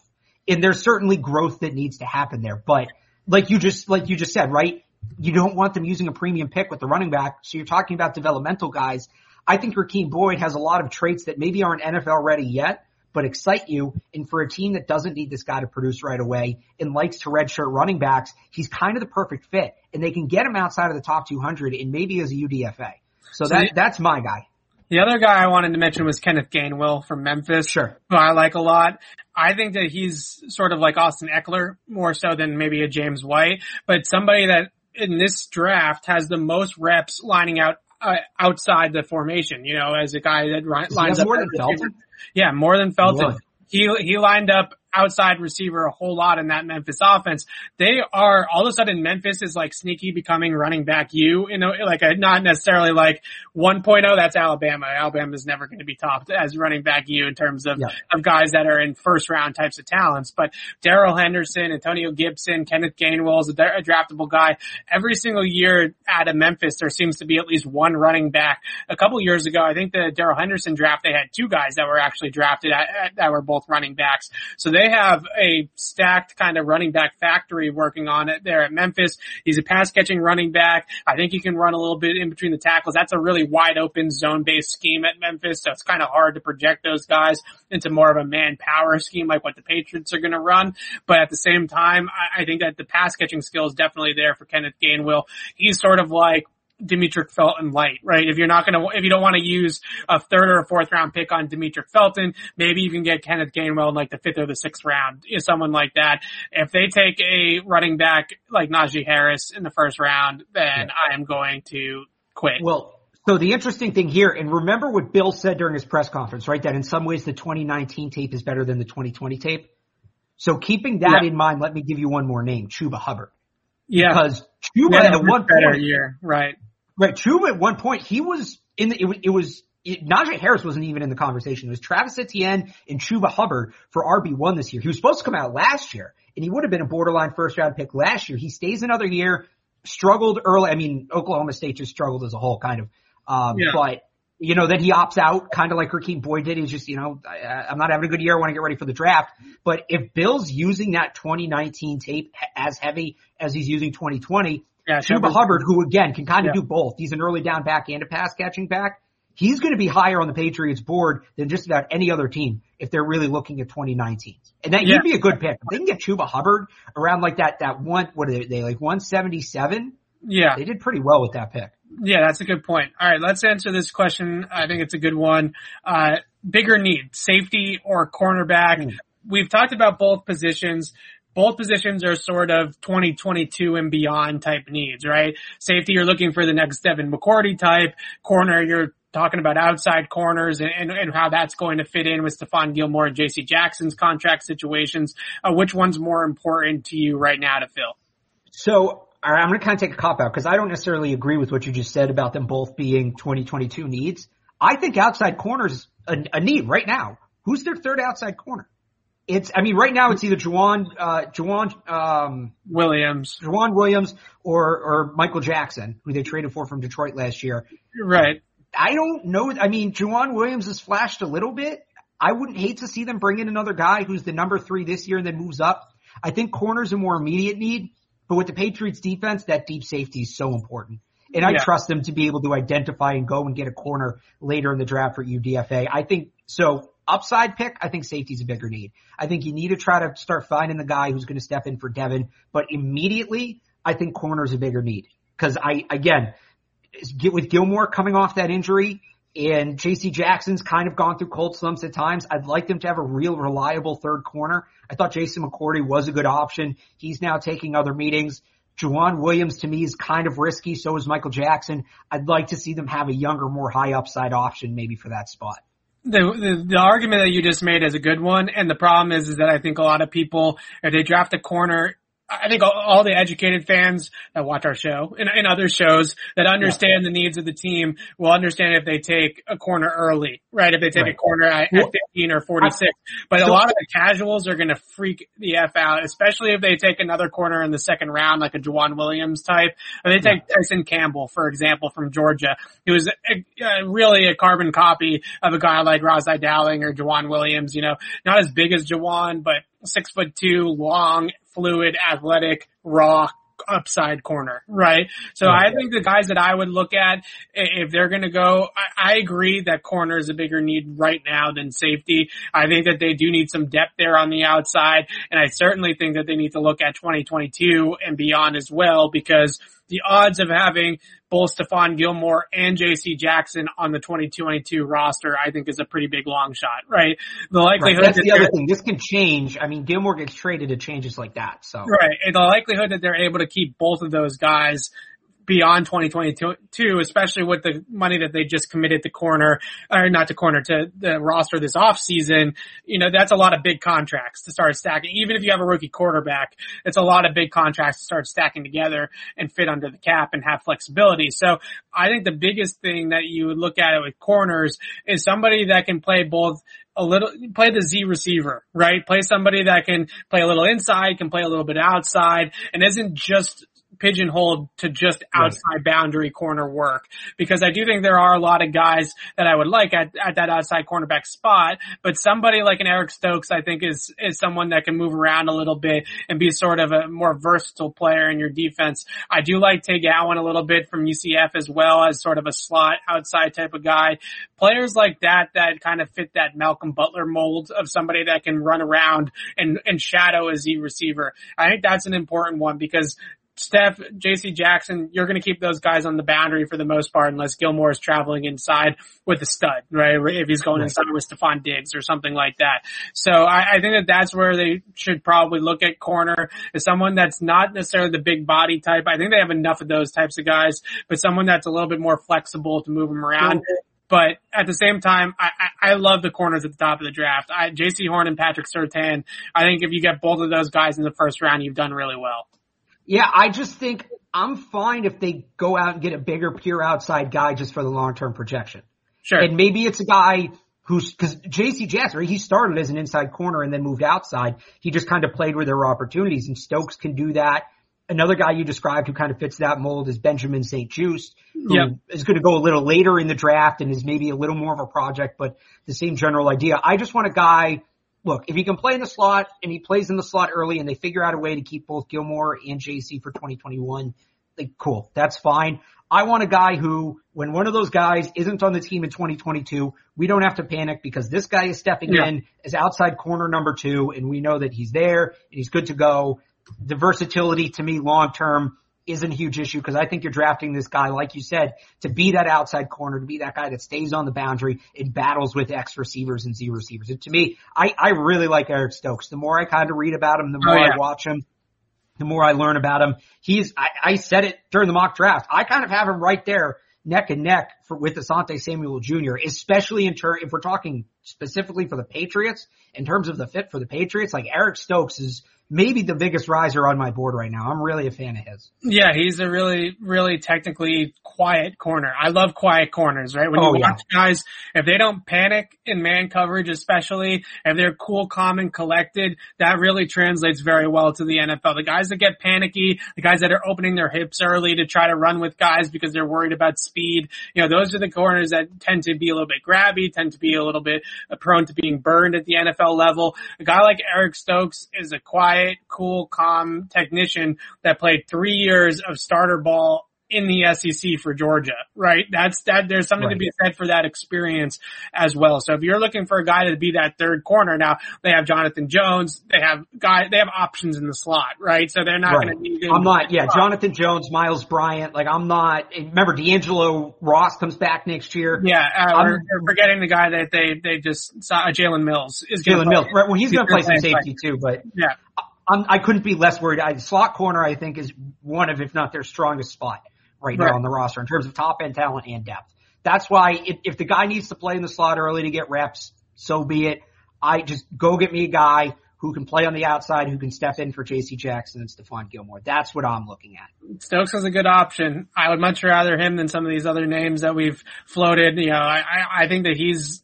And there's certainly growth that needs to happen there, but like you just like you just said, right? You don't want them using a premium pick with the running back, so you're talking about developmental guys. I think Rakeem Boyd has a lot of traits that maybe aren't NFL ready yet, but excite you. And for a team that doesn't need this guy to produce right away and likes to redshirt running backs, he's kind of the perfect fit. And they can get him outside of the top 200 and maybe as a UDFA. So, So that the- that's my guy. The other guy I wanted to mention was Kenneth Gainwell from Memphis. Sure. Who I like a lot. I think that he's sort of like Austin Ekeler more so than maybe a James White, but somebody that in this draft has the most reps lining out uh, outside the formation, you know, as a guy that ri- lines up more than. Felton? Yeah, more than Felton. He he lined up outside receiver a whole lot in that Memphis offense. They are all of a sudden Memphis is like sneaky becoming running back you, you know, like a not necessarily like 1.0. That's Alabama. Alabama is never going to be topped as running back you in terms of Yeah. of guys that are in first round types of talents. But Darrell Henderson, Antonio Gibson, Kenneth Gainwell is a, a draftable guy. Every single year out of Memphis, there seems to be at least one running back. A couple years ago, I think the Darrell Henderson draft, they had two guys that were actually drafted at, at, that were both running backs. So they have a stacked kind of running back factory working on it there at Memphis. He's a pass catching running back. I think he can run a little bit in between the tackles. That's a really wide open zone based scheme at Memphis. So it's kind of hard to project those guys into more of a man power scheme like what the Patriots are going to run. But at the same time, I, I think that the pass catching skill is definitely there for Kenneth Gainwell. He's sort of like Demetric Felton light, right? If you're not gonna, if you don't want to use a third or a fourth round pick on Demetric Felton, maybe you can get Kenneth Gainwell in like the fifth or the sixth round, you know, someone like that. If they take a running back like Najee Harris in the first round, then I am going to quit. Well, so the interesting thing here, and remember what Bill said during his press conference, right? That in some ways the 2019 tape is better than the 2020 tape. So keeping that Yeah. in mind, let me give you one more name, Chuba Hubbard. Yeah. Because Chuba at a one better point, year, right? right, Chuba at one point, he was in the, it was, it was it, Najee Harris wasn't even in the conversation. It was Travis Etienne and Chuba Hubbard for RB1 this year. He was supposed to come out last year and he would have been a borderline first round pick last year. He stays another year, struggled early. I mean, Oklahoma State just struggled as a whole, kind of. Um, Yeah. but you know, then he opts out, kind of like Rakeem Boyd did. He's just, you know, I, I'm not having a good year. I want to get ready for the draft. But if Bill's using that 2019 tape as heavy as he's using 2020, Yeah, Chuba Hubbard, who again can kind of Yeah. do both. He's an early down back and a pass catching back. He's going to be higher on the Patriots board than just about any other team if they're really looking at 2019. And that Yeah. he'd be a good pick. If they can get Chuba Hubbard around like that, that one, what are they, they like 177? Yeah. They did pretty well with that pick. Yeah, that's a good point. All right, let's answer this question. I think it's a good one. Uh, bigger need, safety or cornerback? Mm. We've talked about both positions. Both positions are sort of 2022 and beyond type needs, right? Safety, you're looking for the next Devin McCourty type. Corner, you're talking about outside corners and, and, and how that's going to fit in with Stephon Gilmore and JC Jackson's contract situations. Uh, which one's more important to you right now to fill? So I'm going to kind of take a cop out because I don't necessarily agree with what you just said about them both being 2022 needs. I think outside corners a, a need right now. Who's their third outside corner? It's, I mean, right now it's either Juwan, uh, Juwan, um, Williams. Juwan Williams or, or Michael Jackson, who they traded for from Detroit last year. Right. I don't know. I mean, Juwan Williams has flashed a little bit. I wouldn't hate to see them bring in another guy who's the number three this year and then moves up. I think corners a more immediate need, but with the Patriots defense, that deep safety is so important. And I Yeah. trust them to be able to identify and go and get a corner later in the draft for UDFA. I think so. Upside pick, I think safety's a bigger need. I think you need to try to start finding the guy who's going to step in for Devin, but immediately, I think corner is a bigger need. Cause I, again, get with Gilmore coming off that injury and JC Jackson's kind of gone through cold slumps at times. I'd like them to have a real reliable third corner. I thought Jason McCourty was a good option. He's now taking other meetings. Juwan Williams to me is kind of risky. So is Michael Jackson. I'd like to see them have a younger, more high upside option maybe for that spot. the, the the argument that you just made is a good one, and the problem is is that I think a lot of people, if they draft a corner, I think all, the educated fans that watch our show and, and other shows that understand the needs of the team will understand if they take a corner early, right? If they take a corner at, at 15 or 46. But a lot of the casuals are going to freak the F out, especially if they take another corner in the second round, like a Jawan Williams type. Or they take Tyson Campbell, for example, from Georgia, who is a, a, really a carbon copy of a guy like Rosai Dowling or Jawan Williams, you know, not as big as Jawan, but six foot two, long, fluid, athletic, raw, upside corner, right? So I think the guys that I would look at, if they're going to go, I, I agree that corner is a bigger need right now than safety. I think that they do need some depth there on the outside, and I certainly think that they need to look at 2022 and beyond as well because the odds of having both Stephon Gilmore and JC Jackson on the 2022 roster, I think is a pretty big long shot, right? The Right. likelihood That's that the other thing. This can change. I mean, Gilmore gets traded. It changes like that. So Right. And the likelihood that they're able to keep both of those guys beyond 2022, especially with the money that they just committed to corner, or not to corner, to the roster this offseason, you know, that's a lot of big contracts to start stacking. Even if you have a rookie quarterback, it's a lot of big contracts to start stacking together and fit under the cap and have flexibility. So I think the biggest thing that you would look at it with corners is somebody that can play both a little, play the Z receiver, right? Play somebody that can play a little inside, can play a little bit outside, and isn't just pigeonholed to just outside boundary corner work. Because I do think there are a lot of guys that I would like at, at that outside cornerback spot, but somebody like an Eric Stokes, I think is, is someone that can move around a little bit and be sort of a more versatile player in your defense. I do like Tay Gowan a little bit from UCF as well as sort of a slot outside type of guy. Players like that that kind of fit that Malcolm Butler mold of somebody that can run around and, and shadow a Z receiver. I think that's an important one because Steph, JC Jackson, you're going to keep those guys on the boundary for the most part unless Gilmore is traveling inside with a stud, right? If he's going inside with Stefon Diggs or something like that. So I, I think that that's where they should probably look at corner as someone that's not necessarily the big body type. I think they have enough of those types of guys, but someone that's a little bit more flexible to move them around. Mm-hmm. But at the same time, I, I, I love the corners at the top of the draft. I, Jaycee Horn and Patrick Surtain, I think if you get both of those guys in the first round, you've done really well. Yeah, I just think I'm fine if they go out and get a bigger pure outside guy just for the long term projection. Sure. And maybe it's a guy who's, cause JC right, he started as an inside corner and then moved outside. He just kind of played where there were opportunities and Stokes can do that. another guy you described who kind of fits that mold is Benjamin St-Juste, who Yep. is going to go a little later in the draft and is maybe a little more of a project, but the same general idea. I just want a guy, look, if he can play in the slot and he plays in the slot early and they figure out a way to keep both Gilmore and JC for 2021, like cool, that's fine. I want a guy who, when one of those guys isn't on the team in 2022, we don't have to panic because this guy is stepping Yeah. in as outside corner number two and we know that he's there and he's good to go. The versatility to me long term isn't a huge issue because I think you're drafting this guy, like you said, to be that outside corner, to be that guy that stays on the boundary and battles with X receivers and Z receivers. And to me, I, I really like Eric Stokes. The more I kind of read about him, the Oh, more yeah. I watch him, the more I learn about him. He's, I, I said it during the mock draft. I kind of have him right there neck and neck for, with Asante Samuel Jr., especially in turn, if we're talking specifically for the Patriots, in terms of the fit for the Patriots, like Eric Stokes is maybe the biggest riser on my board right now. I'm really a fan of his. Yeah, he's a really, really technically quiet corner. I love quiet corners, right? When you Oh, yeah. watch guys, if they don't panic in man coverage, especially if they're cool, calm, and collected, that really translates very well to the NFL. The guys that get panicky, the guys that are opening their hips early to try to run with guys because they're worried about speed, you know, those are the corners that tend to be a little bit grabby, tend to be a little bit prone to being burned at the NFL level. A guy like Eric Stokes is a quiet, cool, calm technician that played three years of starter ball in the SEC for Georgia, right? That's that. There's something to be said for that experience as well. So if you're looking for a guy to be that third corner, now they have Jonathan Jones, they have guy, they have options in the slot, right? So they're not Right. going to need. I'm not, yeah, Jonathan Jones, Myles Bryant, like I'm not, remember D'Angelo Ross comes back next year. Yeah, uh, I'm- we're, we're forgetting the guy that they they just saw, uh, Jalen Mills is Jalen. Mills, right? Well, he's going to play some safety too, but Yeah, I'm, I couldn't be less worried. I, slot corner, I think, is one of, if not their strongest spot right, Right. now on the roster in terms of top end talent and depth. That's why if, if the guy needs to play in the slot early to get reps, so be it. I just go get me a guy who can play on the outside, who can step in for J.C. Jackson and Stephon Gilmore. That's what I'm looking at. Stokes is a good option. I would much rather him than some of these other names that we've floated. You know, I- I think that he's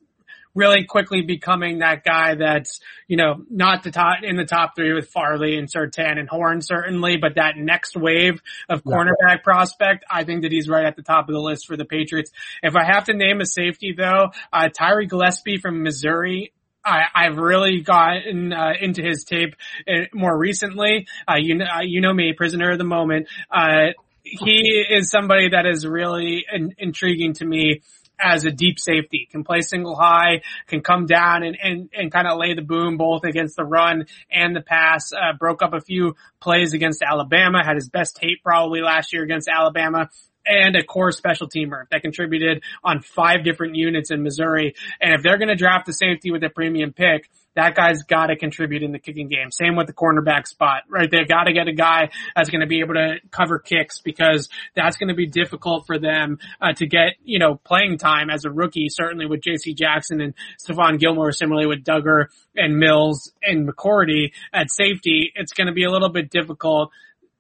really quickly becoming that guy that's, you know, not the top, in the top three with Farley and Surtain and Horn certainly, but that next wave of Yeah. cornerback prospect, I think that he's right at the top of the list for the Patriots. If I have to name a safety though, uh, Tyree Gillespie from Missouri, I, I've really gotten uh, into his tape uh, more recently. Uh, you know, uh, you know me, prisoner of the moment. Uh, he is somebody that is really in, intriguing to me as a deep safety. Can play single high, can come down and, and, and kind of lay the boom both against the run and the pass. Uh, broke up a few plays against Alabama, had his best tape probably last year against Alabama. And a core special teamer that contributed on five different units in Missouri. And if they're going to draft the safety with a premium pick, that guy's got to contribute in the kicking game. Same with the cornerback spot, right? They've got to get a guy that's going to be able to cover kicks because that's going to be difficult for them uh, to get, you know, playing time as a rookie. Certainly with J.C. Jackson and Stephon Gilmore, similarly with Dugger and Mills and McCourty at safety, it's going to be a little bit difficult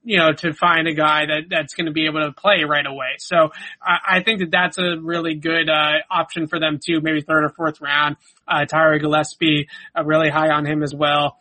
you know, to find a guy that, that's going to be able to play right away. So I, I think that that's a really good, uh, option for them too. Maybe third or fourth round. Uh, Tyree Gillespie, uh, really high on him as well.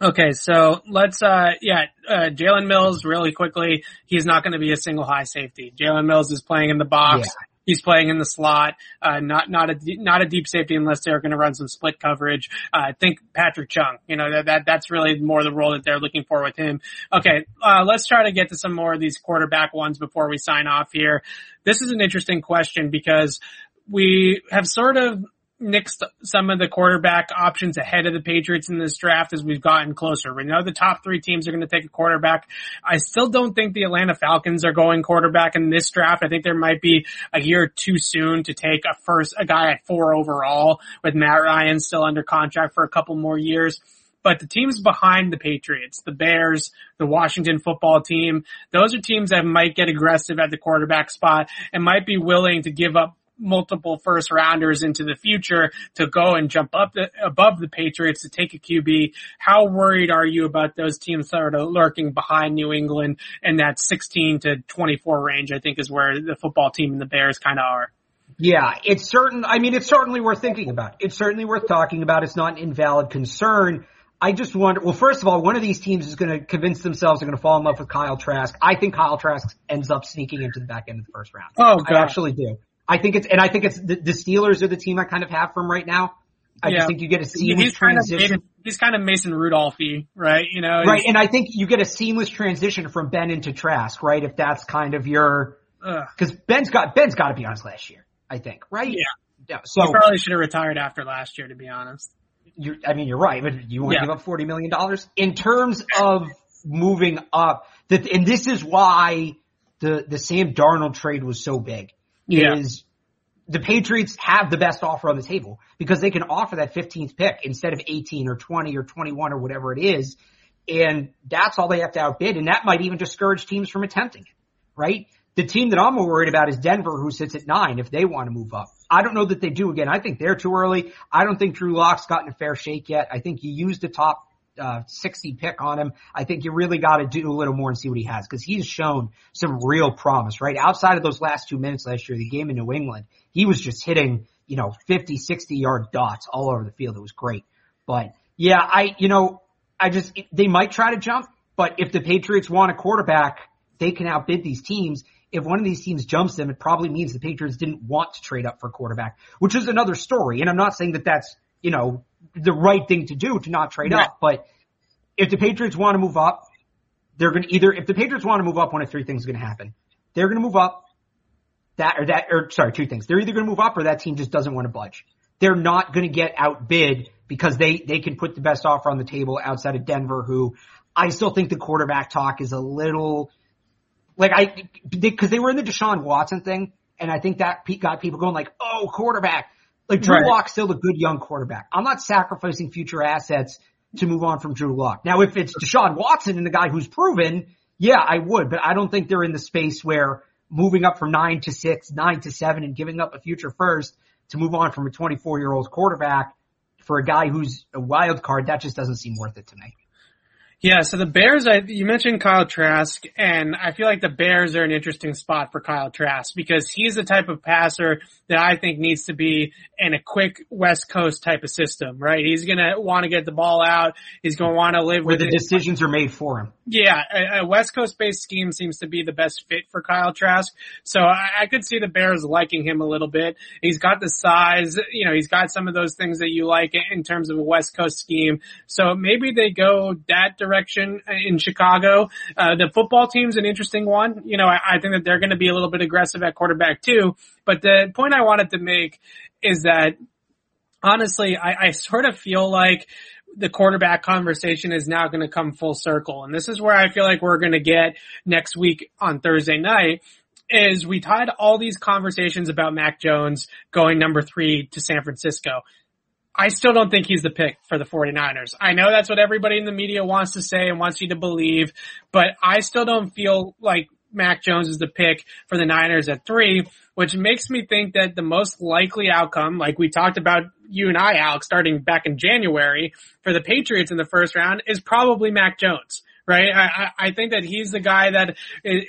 Okay, so let's, uh, yeah, uh, Jalen Mills really quickly. He's not going to be a single high safety. Jalen Mills is playing in the box. Yeah. He's playing in the slot, uh, not, not a, not a deep safety unless they're going to run some split coverage. Uh, think Patrick Chung, you know, that, that, that's really more the role that they're looking for with him. Okay, uh, let's try to get to some more of these quarterback ones before we sign off here. This is an interesting question because we have sort of nixed some of the quarterback options ahead of the Patriots in this draft as we've gotten closer. We know the top three teams are going to take a quarterback. I still don't think the Atlanta Falcons are going quarterback in this draft. I think there might be a year too soon to take a first, a guy at four overall with Matt Ryan still under contract for a couple more years. But the teams behind the Patriots, the Bears, the Washington football team, those are teams that might get aggressive at the quarterback spot and might be willing to give up multiple first rounders into the future to go and jump up the, above the Patriots to take a QB. How worried are you about those teams sort of lurking behind New England and that 16 to 24 range? I think is where the football team and the Bears kind of are. Yeah, it's certain. I mean, it's certainly worth thinking about. It's certainly worth talking about. It's not an invalid concern. I just wonder. Well, first of all, one of these teams is going to convince themselves they're going to fall in love with Kyle Trask. I think Kyle Trask ends up sneaking into the back end of the first round. Oh, God. I actually do. I think it's, and I think it's the, the Steelers are the team I kind of have from right now. I Yeah. just think you get a seamless He's kind of transition. Mason, he's kind of Mason Rudolphy, right? You know, Right, and I think you get a seamless transition from Ben into Trask, right? If that's kind of your, because Ben's got Ben's got to be honest last year, I think, right? Yeah. Yeah. So he probably should have retired after last year, to be honest. you're, I mean, you're right, but you want to Yeah. give up forty million dollars in terms of moving up. That and this is why the the Sam Darnold trade was so big. Yeah. Is the Patriots have the best offer on the table because they can offer that 15th pick instead of 18 or 20 or 21 or whatever it is. And that's all they have to outbid. And that might even discourage teams from attempting it, right? The team that I'm more worried about is Denver, who sits at nine if they want to move up. I don't know that they do again. I think they're too early. I don't think Drew Lock's gotten a fair shake yet. I think you used the top uh, 60 pick on him. I think you really got to do a little more and see what he has because he's shown some real promise, right? Outside of those last two minutes last year, the game in New England, he was just hitting, you know, 50, 60 yard dots all over the field. It was great. But yeah, I, you know, I just, they might try to jump, but if the Patriots want a quarterback, they can outbid these teams. If one of these teams jumps them, it probably means the Patriots didn't want to trade up for quarterback, which is another story. And I'm not saying that that's, you know, the right thing to do to not trade Right. up, but if the Patriots want to move up, they're going to either, if the Patriots want to move up, one of three things is going to happen. They're going to move up, that or that, or sorry, two things. They're either going to move up or that team just doesn't want to budge. They're not going to get outbid because they, they can put the best offer on the table outside of Denver, who I still think the quarterback talk is a little, like I, because they, were in the Deshaun Watson thing, and I think that pe- got people going like, oh, quarterback. Like Drew Right. Lock's still a good young quarterback. I'm not sacrificing future assets to move on from Drew Lock. Now, if it's Deshaun Watson and the guy who's proven, yeah, I would, but I don't think they're in the space where moving up from nine to six, nine to seven, and giving up a future first to move on from a 24 year old quarterback for a guy who's a wild card, that just doesn't seem worth it to me. Yeah, so the Bears, I, you mentioned Kyle Trask, and I feel like the Bears are an interesting spot for Kyle Trask because he's the type of passer that I think needs to be in a quick West Coast type of system, right? He's gonna want to get the ball out. He's gonna want to live Where with the it. decisions are made for him. Yeah, a, a West Coast based scheme seems to be the best fit for Kyle Trask. So I, I could see the Bears liking him a little bit. He's got the size, you know, he's got some of those things that you like in terms of a West Coast scheme. So maybe they go that direction in Chicago. Uh, the football team's an interesting one. You know, I, I think that they're going to be a little bit aggressive at quarterback too. But the point I wanted to make is that honestly, I, I sort of feel like the quarterback conversation is now going to come full circle. And this is where I feel like we're going to get next week on Thursday night is we tied all these conversations about Mac Jones going number three to San Francisco. I still don't think he's the pick for the 49ers. I know that's what everybody in the media wants to say and wants you to believe, but I still don't feel like Mac Jones is the pick for the Niners at three, which makes me think that the most likely outcome, like we talked about you and I, Alex, starting back in January for the Patriots in the first round is probably Mac Jones. Right? I, I think that he's the guy that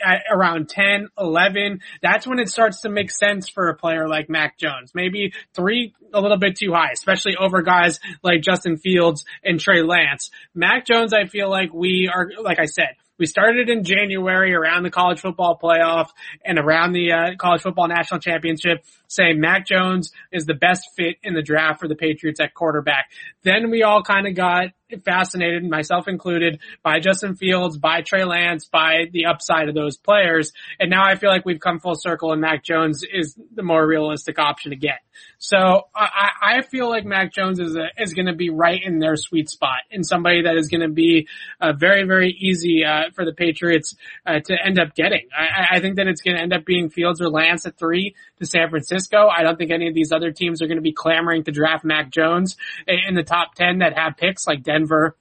at around 10, 11, that's when it starts to make sense for a player like Mac Jones. Maybe three, a little bit too high, especially over guys like Justin Fields and Trey Lance. Mac Jones, I feel like we are, like I said, we started in January around the college football playoff and around the uh, college football national championship saying Mac Jones is the best fit in the draft for the Patriots at quarterback. Then we all kind of got fascinated, myself included, by Justin Fields, by Trey Lance, by the upside of those players. And now I feel like we've come full circle and Mac Jones is the more realistic option to get. So I, I feel like Mac Jones is a, is going to be right in their sweet spot and somebody that is going to be uh, very, very easy uh, for the Patriots uh, to end up getting. I, I think that it's going to end up being Fields or Lance at three to San Francisco. I don't think any of these other teams are going to be clamoring to draft Mac Jones in the top 10 that have picks like Denver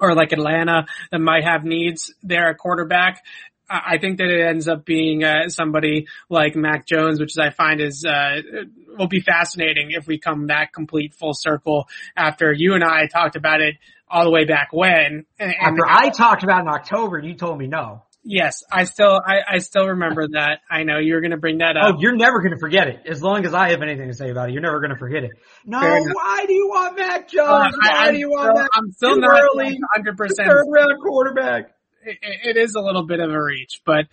or like Atlanta that might have needs there at quarterback. I think that it ends up being uh, somebody like Mac Jones, which I find is uh, will be fascinating if we come that complete full circle after you and I talked about it all the way back when. And, and After I talked about in October, you told me no. Yes, I still, I, I still remember that. I know you were going to bring that up. Oh, you're never going to forget it. As long as I have anything to say about it, you're never going to forget it. No, why do you want Mac Jones? Uh, why I, do you want still, Mac? I'm still Too not 100. percent Third round quarterback. It, it is a little bit of a reach, but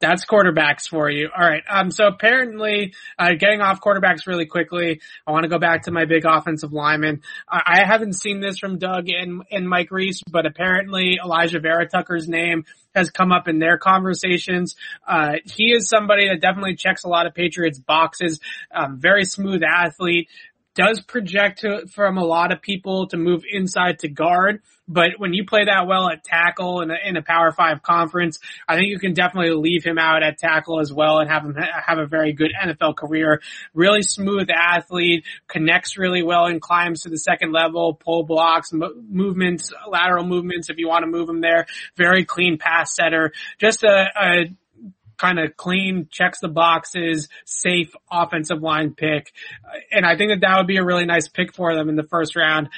that's quarterbacks for you. All right. Um, so apparently, uh, getting off quarterbacks really quickly. I want to go back to my big offensive lineman. I, I haven't seen this from Doug and, and Mike Reiss, but apparently Alijah Vera-Tucker's name has come up in their conversations. Uh, he is somebody that definitely checks a lot of Patriots boxes. Um, very smooth athlete does project to, from a lot of people to move inside to guard. But when you play that well at tackle in a, in a Power Five conference, I think you can definitely leave him out at tackle as well and have him have a very good NFL career. Really smooth athlete, connects really well and climbs to the second level, pull blocks, movements, lateral movements if you want to move him there. Very clean pass setter. Just a, a kind of clean, checks the boxes, safe offensive line pick. And I think that that would be a really nice pick for them in the first round.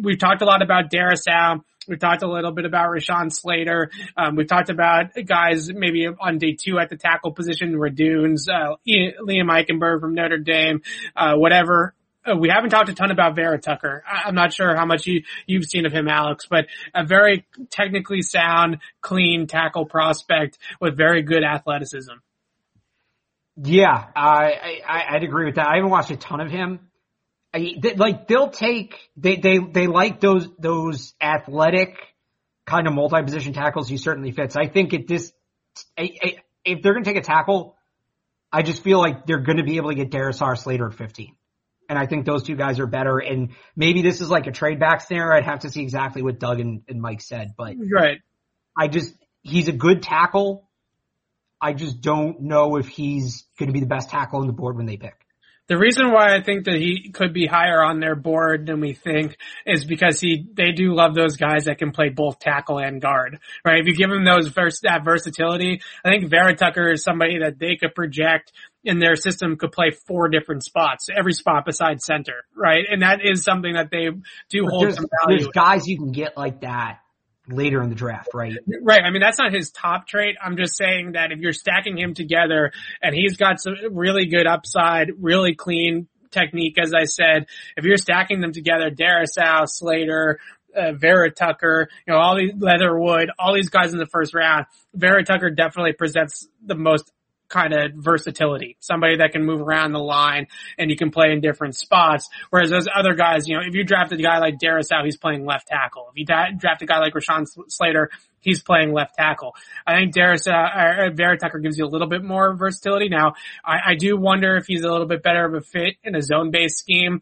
We've talked a lot about Darrisaw. We've talked a little bit about Rashawn Slater. Um, we talked about guys maybe on day two at the tackle position, Radunz, uh, Liam Eichenberg from Notre Dame, uh, whatever uh, we haven't talked a ton about Vera-Tucker. I'm not sure how much you, you've seen of him, Alex, but a very technically sound, clean tackle prospect with very good athleticism. Yeah, I, I, I'd agree with that. I haven't watched a ton of him. I, they, like they'll take, they, they, they like those, those athletic kind of multi-position tackles he certainly fits. I think at this, I, I, if they're going to take a tackle, I just feel like they're going to be able to get Darrisaw Slater at 15. And I think those two guys are better. And maybe this is like a trade back scenario. I'd have to see exactly what Doug and, and Mike said, but right. I just, he's a good tackle. I just don't know if he's going to be the best tackle on the board when they pick. The reason why I think that he could be higher on their board than we think is because he, they do love those guys that can play both tackle and guard, right? If you give him those vers- that versatility, I think Vera-Tucker is somebody that they could project in their system could play four different spots, every spot besides center, right? And that is something that they do but hold there's, value. There's guys you can get like that later in the draft, right? Right. I mean, that's not his top trait. I'm just saying that if you're stacking him together and he's got some really good upside, really clean technique, as I said, if you're stacking them together, Darrisaw, Slater, uh, Vera-Tucker, you know, all these Leatherwood, all these guys in the first round, Vera-Tucker definitely presents the most kind of versatility, somebody that can move around the line and you can play in different spots. Whereas those other guys, you know, if you drafted a guy like Darrisaw, he's playing left tackle. If you draft a guy like Rashawn Slater, he's playing left tackle. I think Darrisaw, uh, Vera-Tucker gives you a little bit more versatility. Now, I, I do wonder if he's a little bit better of a fit in a zone-based scheme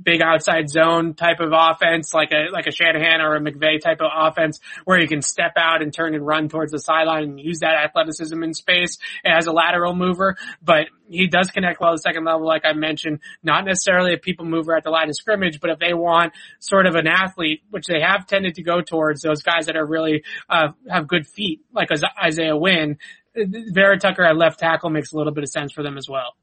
big outside zone type of offense, like a like a Shanahan or a McVay type of offense, where you can step out and turn and run towards the sideline and use that athleticism in space as a lateral mover. But he does connect well at the second level, like I mentioned. Not necessarily a people mover at the line of scrimmage, but if they want sort of an athlete, which they have tended to go towards, those guys that are really uh, have good feet, like Isaiah Wynn. Vera-Tucker at left tackle makes a little bit of sense for them as well.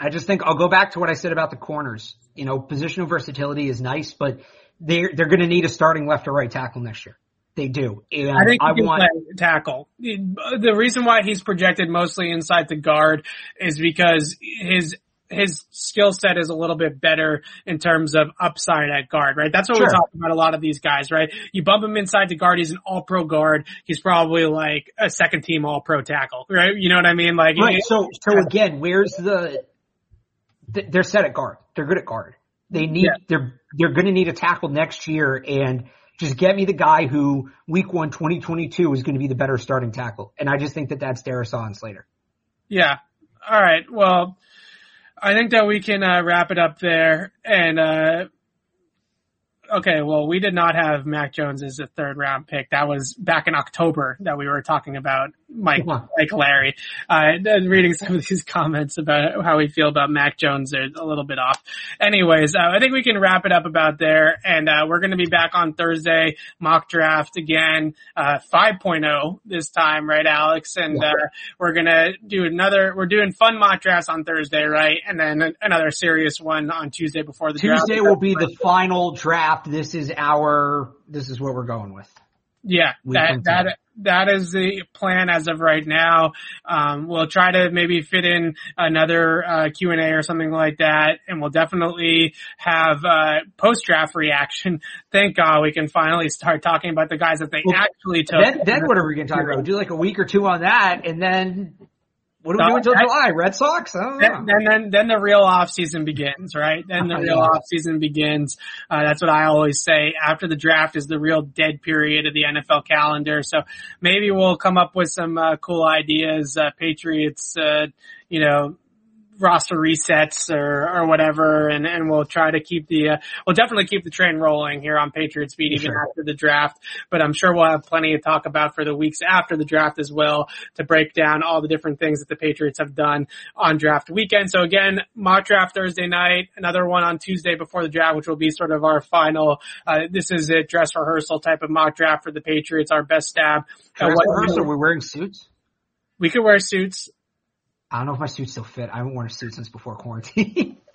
I just think I'll go back to what I said about the corners. You know, positional versatility is nice, but they're they're going to need a starting left or right tackle next year. They do. And I think I want tackle. The reason why he's projected mostly inside the guard is because his his skill set is a little bit better in terms of upside at guard, right? That's what sure. we're talking about a lot of these guys, right? You bump him inside the guard, he's an all pro guard. He's probably like a second team all pro tackle, right? You know what I mean? Like, right. so, so again, where's the, they're set at guard. They're good at guard. They need, yeah. they're, they're going to need a tackle next year and just get me the guy who week one, 2022 is going to be the better starting tackle. And I just think that that's Darrisaw and Slater. Yeah. All right. Well, I think that we can uh, wrap it up there and, uh, okay, well, we did not have Mac Jones as a third round pick. That was back in October that we were talking about Mike, Mike Larry. Uh, reading some of these comments about how we feel about Mac Jones are a little bit off. Anyways, uh, I think we can wrap it up about there and, uh, we're going to be back on Thursday, mock draft again, uh, 5.0 this time, right, Alex? And, uh, we're going to do another, we're doing fun mock drafts on Thursday, right? And then another serious one on Tuesday before the Tuesday draft. will be the final draft. This is our, this is what we're going with. Yeah, that that that is the plan as of right now. Um, we'll try to maybe fit in another uh, Q and A or something like that, and we'll definitely have uh, post draft reaction. Thank God we can finally start talking about the guys that they well, actually took. Then, then what are we going to talk about? do like a week or two on that, and then what do we do until July? Red Sox? Then, then, then, then, the real off season begins, right? Then the real off season begins. Uh, that's what I always say. After the draft is the real dead period of the NFL calendar. So maybe we'll come up with some uh, cool ideas. Uh, Patriots, uh, you know, roster resets or, or whatever, and, and we'll try to keep the, uh, we'll definitely keep the train rolling here on Patriots Beat even sure. after the draft, but I'm sure we'll have plenty to talk about for the weeks after the draft as well to break down all the different things that the Patriots have done on draft weekend. So again, mock draft Thursday night, another one on Tuesday before the draft, which will be sort of our final, uh, this is a dress rehearsal type of mock draft for the Patriots, our best stab. Dress rehearsal, we're wearing suits? We could wear suits. I don't know if my suits still fit. I haven't worn a suit since before quarantine.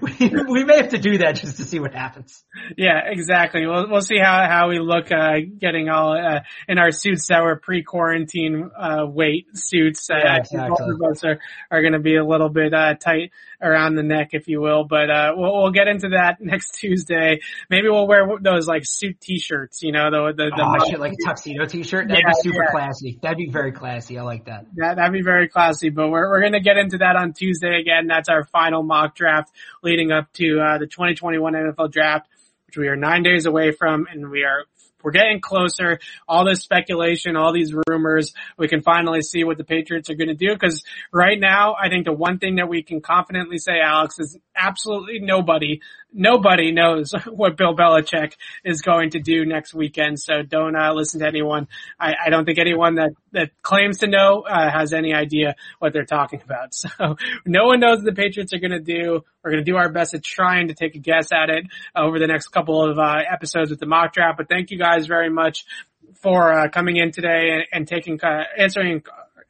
we, we may have to do that just to see what happens. Yeah, exactly. We'll we'll see how how we look uh, getting all uh, in our suits that were pre-quarantine uh, weight suits. Uh, yeah, exactly. Both of us are are going to be a little bit uh, tight around the neck, if you will. But uh, we'll we'll get into that next Tuesday. Maybe we'll wear those like suit T-shirts. You know, the the, the oh, shit, like a tuxedo T-shirt. That'd yeah, be super yeah. classy. That'd be very classy. I like that. That that'd be very classy. But we're we're going to get into that on Tuesday again. That's our final mock draft draft leading up to uh, the 2021 NFL draft, which we are nine days away from, and we are we're getting closer. All this speculation, all these rumors, we can finally see what the Patriots are going to do. Cause right now, I think the one thing that we can confidently say, Alex, is absolutely nobody nobody knows what Bill Belichick is going to do next weekend. So don't uh, listen to anyone. I, I, don't think anyone that, that claims to know uh, has any idea what they're talking about. So no one knows what the Patriots are going to do. We're going to do our best at trying to take a guess at it over the next couple of uh, episodes with the mock draft. But thank you guys very much for uh, coming in today and, and taking uh, answering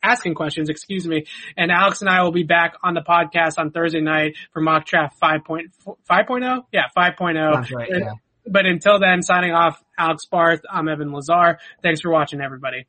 asking questions, excuse me. And Alex and I will be back on the podcast on Thursday night for mock draft 5.0. Yeah, 5.0. That's right, yeah. But until then, signing off, Alex Barth, I'm Evan Lazar. Thanks for watching, everybody.